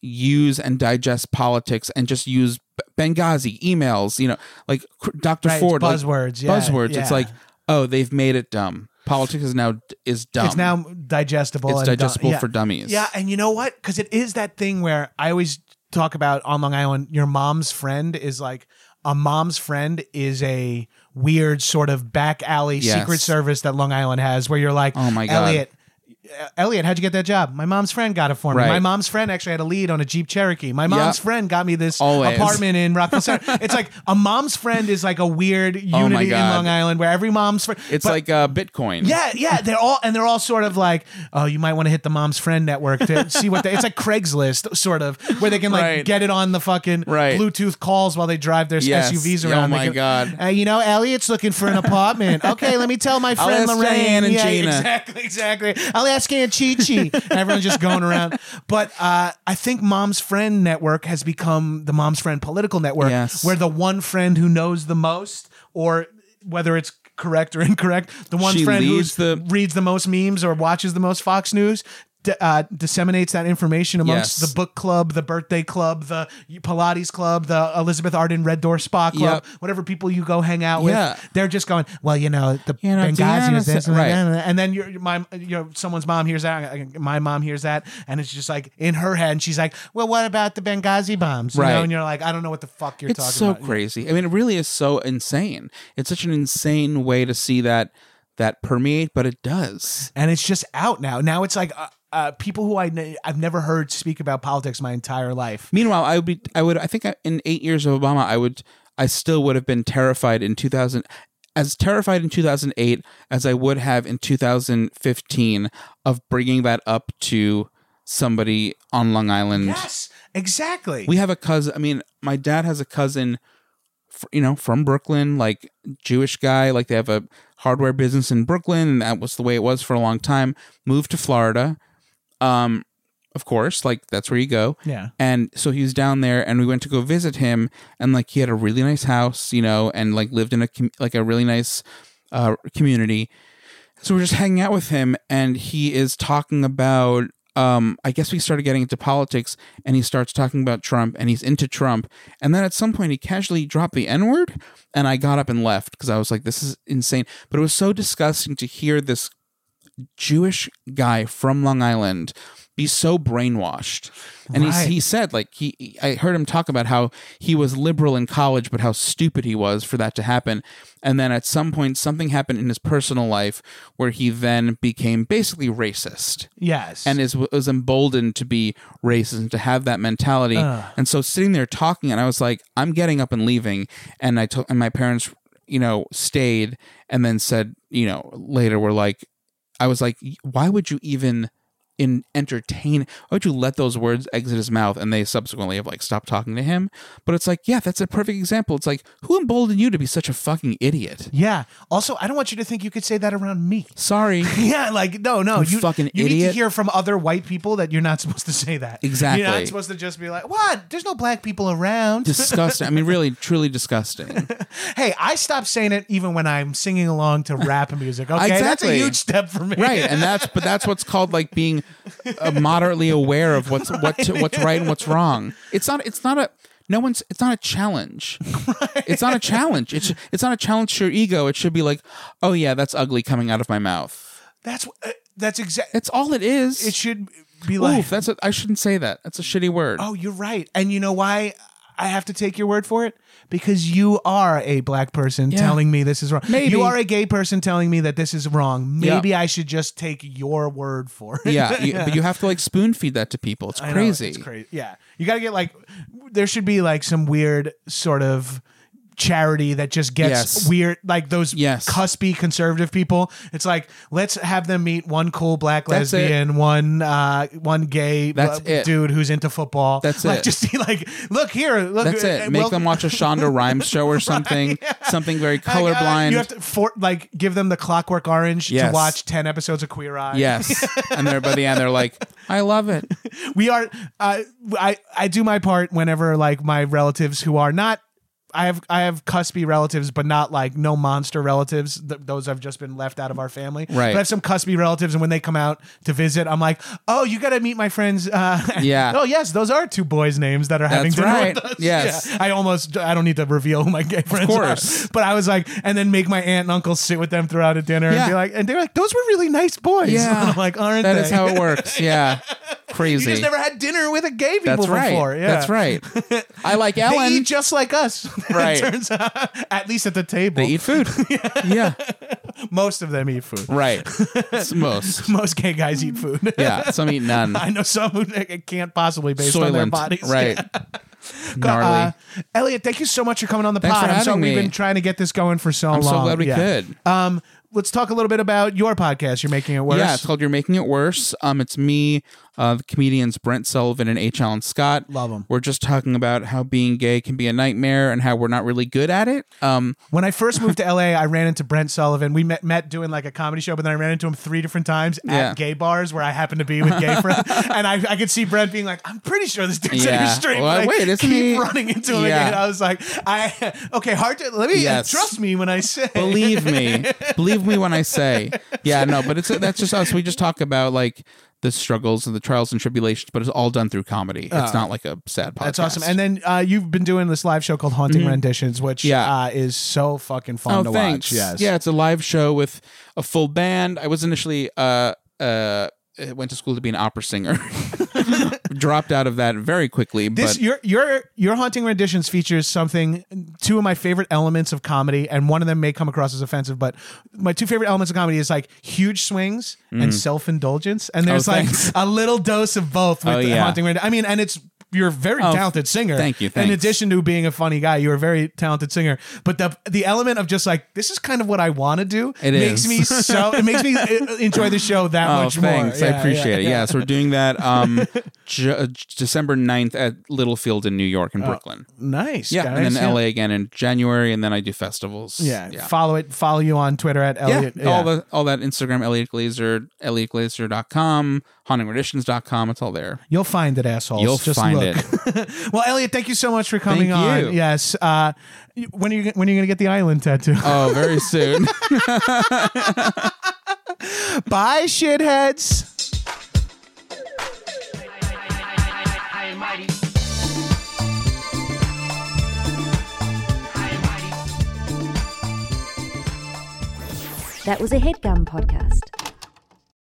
use and digest politics and just use Benghazi emails. You know, like Dr. Right, Ford, like, buzzwords, yeah, buzzwords. yeah. It's like oh, they've made it dumb. Politics is now is dumb. It's now digestible. It's and digestible yeah. for dummies. Yeah, and you know what? Because it is that thing where I always talk about on Long Island. Your mom's friend is like a mom's friend is a weird sort of back alley Yes. secret service that Long Island has, where you're like, Oh my God. Eliot. Eliot, how'd you get that job? My mom's friend got it for me. Right. My mom's friend actually had a lead on a Jeep Cherokee. My mom's Yep. friend got me this Always. apartment in Rockville Centre. *laughs* it's like a mom's friend is like a weird Oh unity in Long Island where every mom's friend. It's but- like uh, Bitcoin. yeah, yeah, they're all and they're all sort of like, oh, you might want to hit the mom's friend network to *laughs* see what they. It's like Craigslist, sort of, where they can like Right. get it on the fucking Right. Bluetooth calls while they drive their Yes. SUVs Oh around. They my can- God. Uh, you know, Eliot's looking for an apartment. okay, let me tell my *laughs* friend Lorraine. And yeah, Gina. exactly, exactly. I'll ask Aunt Chi Chi. *laughs* Everyone's just going around. But uh, I think Mom's Friend Network has become the Mom's Friend political network, Yes. where the one friend who knows the most, or whether it's correct or *laughs* incorrect, the one She friend who the- reads the most memes or watches the most Fox News. Uh, disseminates that information amongst Yes. the book club, the birthday club, the Pilates club, the Elizabeth Arden Red Door Spa Club, Yep. whatever people you go hang out with. Yeah. They're just going, well, you know, the You know, Benghazi is this, right. and then your my you know someone's mom hears that, my mom hears that, and it's just like in her head, and she's like, well, what about the Benghazi bombs? You Right. know, and you're like, I don't know what the fuck you're it's talking so about. It's so crazy. I mean, it really is so insane. It's such an insane way to see that that permeate, but it does. and it's just out now. Now it's like. Uh, uh, people who I I've never heard speak about politics my entire life. Meanwhile, I would be, I would, I think I- in eight years of Obama, I would, I still would have been terrified in 2000, as terrified in 2008 as I would have in 2015 of bringing that up to somebody on Long Island. Yes, exactly. We have a cousin. I mean, my dad has a cousin, you know, from Brooklyn, like Jewish guy. Like they have a hardware business in Brooklyn, and that was the way it was for a long time. Moved to Florida, um, of course, like that's where you go. Yeah. And so he was down there, and we went to go visit him, and like he had a really nice house, you know, and like lived in a com- like a really nice uh, community. So we're just hanging out with him, and he is talking about. Um, I guess we started getting into politics, and he starts talking about Trump, and he's into Trump, and then at some point he casually dropped the N word, and I got up and left because I was like, "This is insane." But it was so disgusting to hear this Jewish guy from Long Island be so brainwashed. And Right. he he said like he I heard him talk about how he was liberal in college but how stupid he was for that to happen. And then at some point something happened in his personal life where he then became basically racist yes, and is was emboldened to be racist and to have that mentality. And so sitting there talking, and I was like, I'm getting up and leaving. And I told, and my parents, you know, stayed, and then said, you know, later were like, I was like, why would you even in entertain why would you let those words exit his mouth and they subsequently have like stopped talking to him but it's like yeah that's a perfect example it's like who emboldened you to be such a fucking idiot yeah. Also, I don't want you to think you could say that around me. sorry *laughs* Yeah, like no, no, You you fucking you need to hear from other white people that you're not supposed to say that. Exactly. You're not supposed to just be like, "What? There's no black people around." disgusting i mean really *laughs* truly disgusting hey, I stopped saying it even when I'm singing along to rap *laughs* music. Okay, that's a huge step for me. right and that's but that's what's called like being uh, moderately aware of what's what to, what's right and what's wrong. It's not it's not a no one's it's not a challenge. It's not a challenge. It's it's not a challenge to your ego. It should be like oh yeah that's ugly coming out of my mouth. That's uh, that's exactly. that's all it is. It should be like, Oof, that's a, I shouldn't say that. That's a shitty word. Oh, you're right. And you know why I have to take your word for it? Because you are a black person Yeah. telling me this is wrong. Maybe. You are a gay person telling me that this is wrong. Yeah. Maybe I should just take your word for it. yeah, you, but *laughs* you have to like spoon feed that to people it's I know, crazy it's crazy. Yeah. You got to get like, there should be like some weird sort of charity that just gets Yes. weird, like those Yes. cuspy conservative people. It's like, let's have them meet one cool black That's it. lesbian, one, uh, one gay That's uh, it. dude who's into football. That's like, it. Just see, like, look here, look. that's it make well- them watch a Shonda *laughs* Rhimes show or something something very like, uh, colorblind You have to for, like give them the Clockwork Orange to watch ten episodes of Queer Eye. Yes. *laughs* and they're by the end they're like, I love it. we are uh, I I do my part whenever like my relatives who are not I have I have cuspy relatives, but not like no monster relatives. Th- those have just been left out of our family. Right. But I have some cuspy relatives, and when they come out to visit, I'm like, oh, you got to meet my friends. Uh, *laughs* Yeah. oh yes, those are two boys' names that are having That's dinner right. with us. Yes. Yeah. I almost I don't need to reveal who my gay friends of course. are, but I was like, and then make my aunt and uncle sit with them throughout a dinner Yeah. and be like, and they're like, those were really nice boys. Yeah. And *laughs* I'm like, aren't That they? is how it works. Yeah. *laughs* Crazy. You just never had dinner with a gay people That's right. before. Yeah. That's right. I like They Ellen. eat just like us. *laughs* Right. it turns out, at least at the table. They eat food. *laughs* yeah. *laughs* Most of them eat food. right. It's most. Most gay guys eat food. Yeah. Some eat none. I know some who can't possibly based on their Soylent. bodies. Right. Uh, Gnarly. Eliot, thank you so much for coming on the Thanks pod. for I'm so having we've me. been trying to get this going for so I'm long. so glad we could. Um, let's talk a little bit about your podcast. You're making it worse. Yeah, it's called You're Making It Worse. Um, it's me, uh, the comedians Brent Sullivan and H. Allen Scott. Love them. We're just talking about how being gay can be a nightmare and how we're not really good at it. Um, When I first moved to LA, I ran into Brent Sullivan. We met, met doing like a comedy show, but then I ran into him three different times at Yeah. gay bars where I happened to be with gay friends. *laughs* and I, I could see Brent being like, I'm pretty sure this dude's Yeah. straight. Well, I wait, isn't keep he- running into him Yeah. again. I was like, I okay, hard to let me Yes. trust me when I say *laughs* believe me, *laughs* believe me when I say, yeah, no, but it's that's just us. We just talk about like the struggles and the trials and tribulations, but it's all done through comedy. It's not like a sad podcast. Oh. That's awesome. And then uh, you've been doing this live show called Haunting Renditions, which Mm-hmm. Yeah. uh, is so fucking fun oh, to thanks. watch. Yes. Yeah, it's a live show with a full band. I was initially uh uh went to school to be an opera singer. *laughs* *laughs* Dropped out of that very quickly, This but your your your haunting renditions features something two of my favorite elements of comedy, and one of them may come across as offensive, but my two favorite elements of comedy is like huge swings and self indulgence, and there's like Mm. Oh, thanks. a little dose of both with Oh, the yeah. haunting rendition. I mean, and it's you're a very Oh, talented singer. thank you, In addition to being a funny guy, you're a very talented singer. But the the element of just like this is kind of what I want to do It makes is. me so it makes me *laughs* uh, enjoy the show that Oh, much thanks. more. I Yeah, appreciate it. yeah. Yeah, so we're doing that um *laughs* J- uh, December 9th at Littlefield in New York and Brooklyn. Nice. Yeah, guys. and then Yeah. LA again in January, and then I do festivals. Yeah. yeah. Follow it. Follow you on Twitter at Eliot. Yeah, all the all that Instagram Eliot Glazer, EliotGlazer.com, hauntingrenditions.com. It's all there. You'll find it, assholes. You'll Just find look. it. *laughs* well, Eliot, thank you so much for coming Thank on. you. Yes. Uh, when are you when are you going to get the island tattoo? Oh, very soon. *laughs* Bye, shitheads. That was a headgum podcast.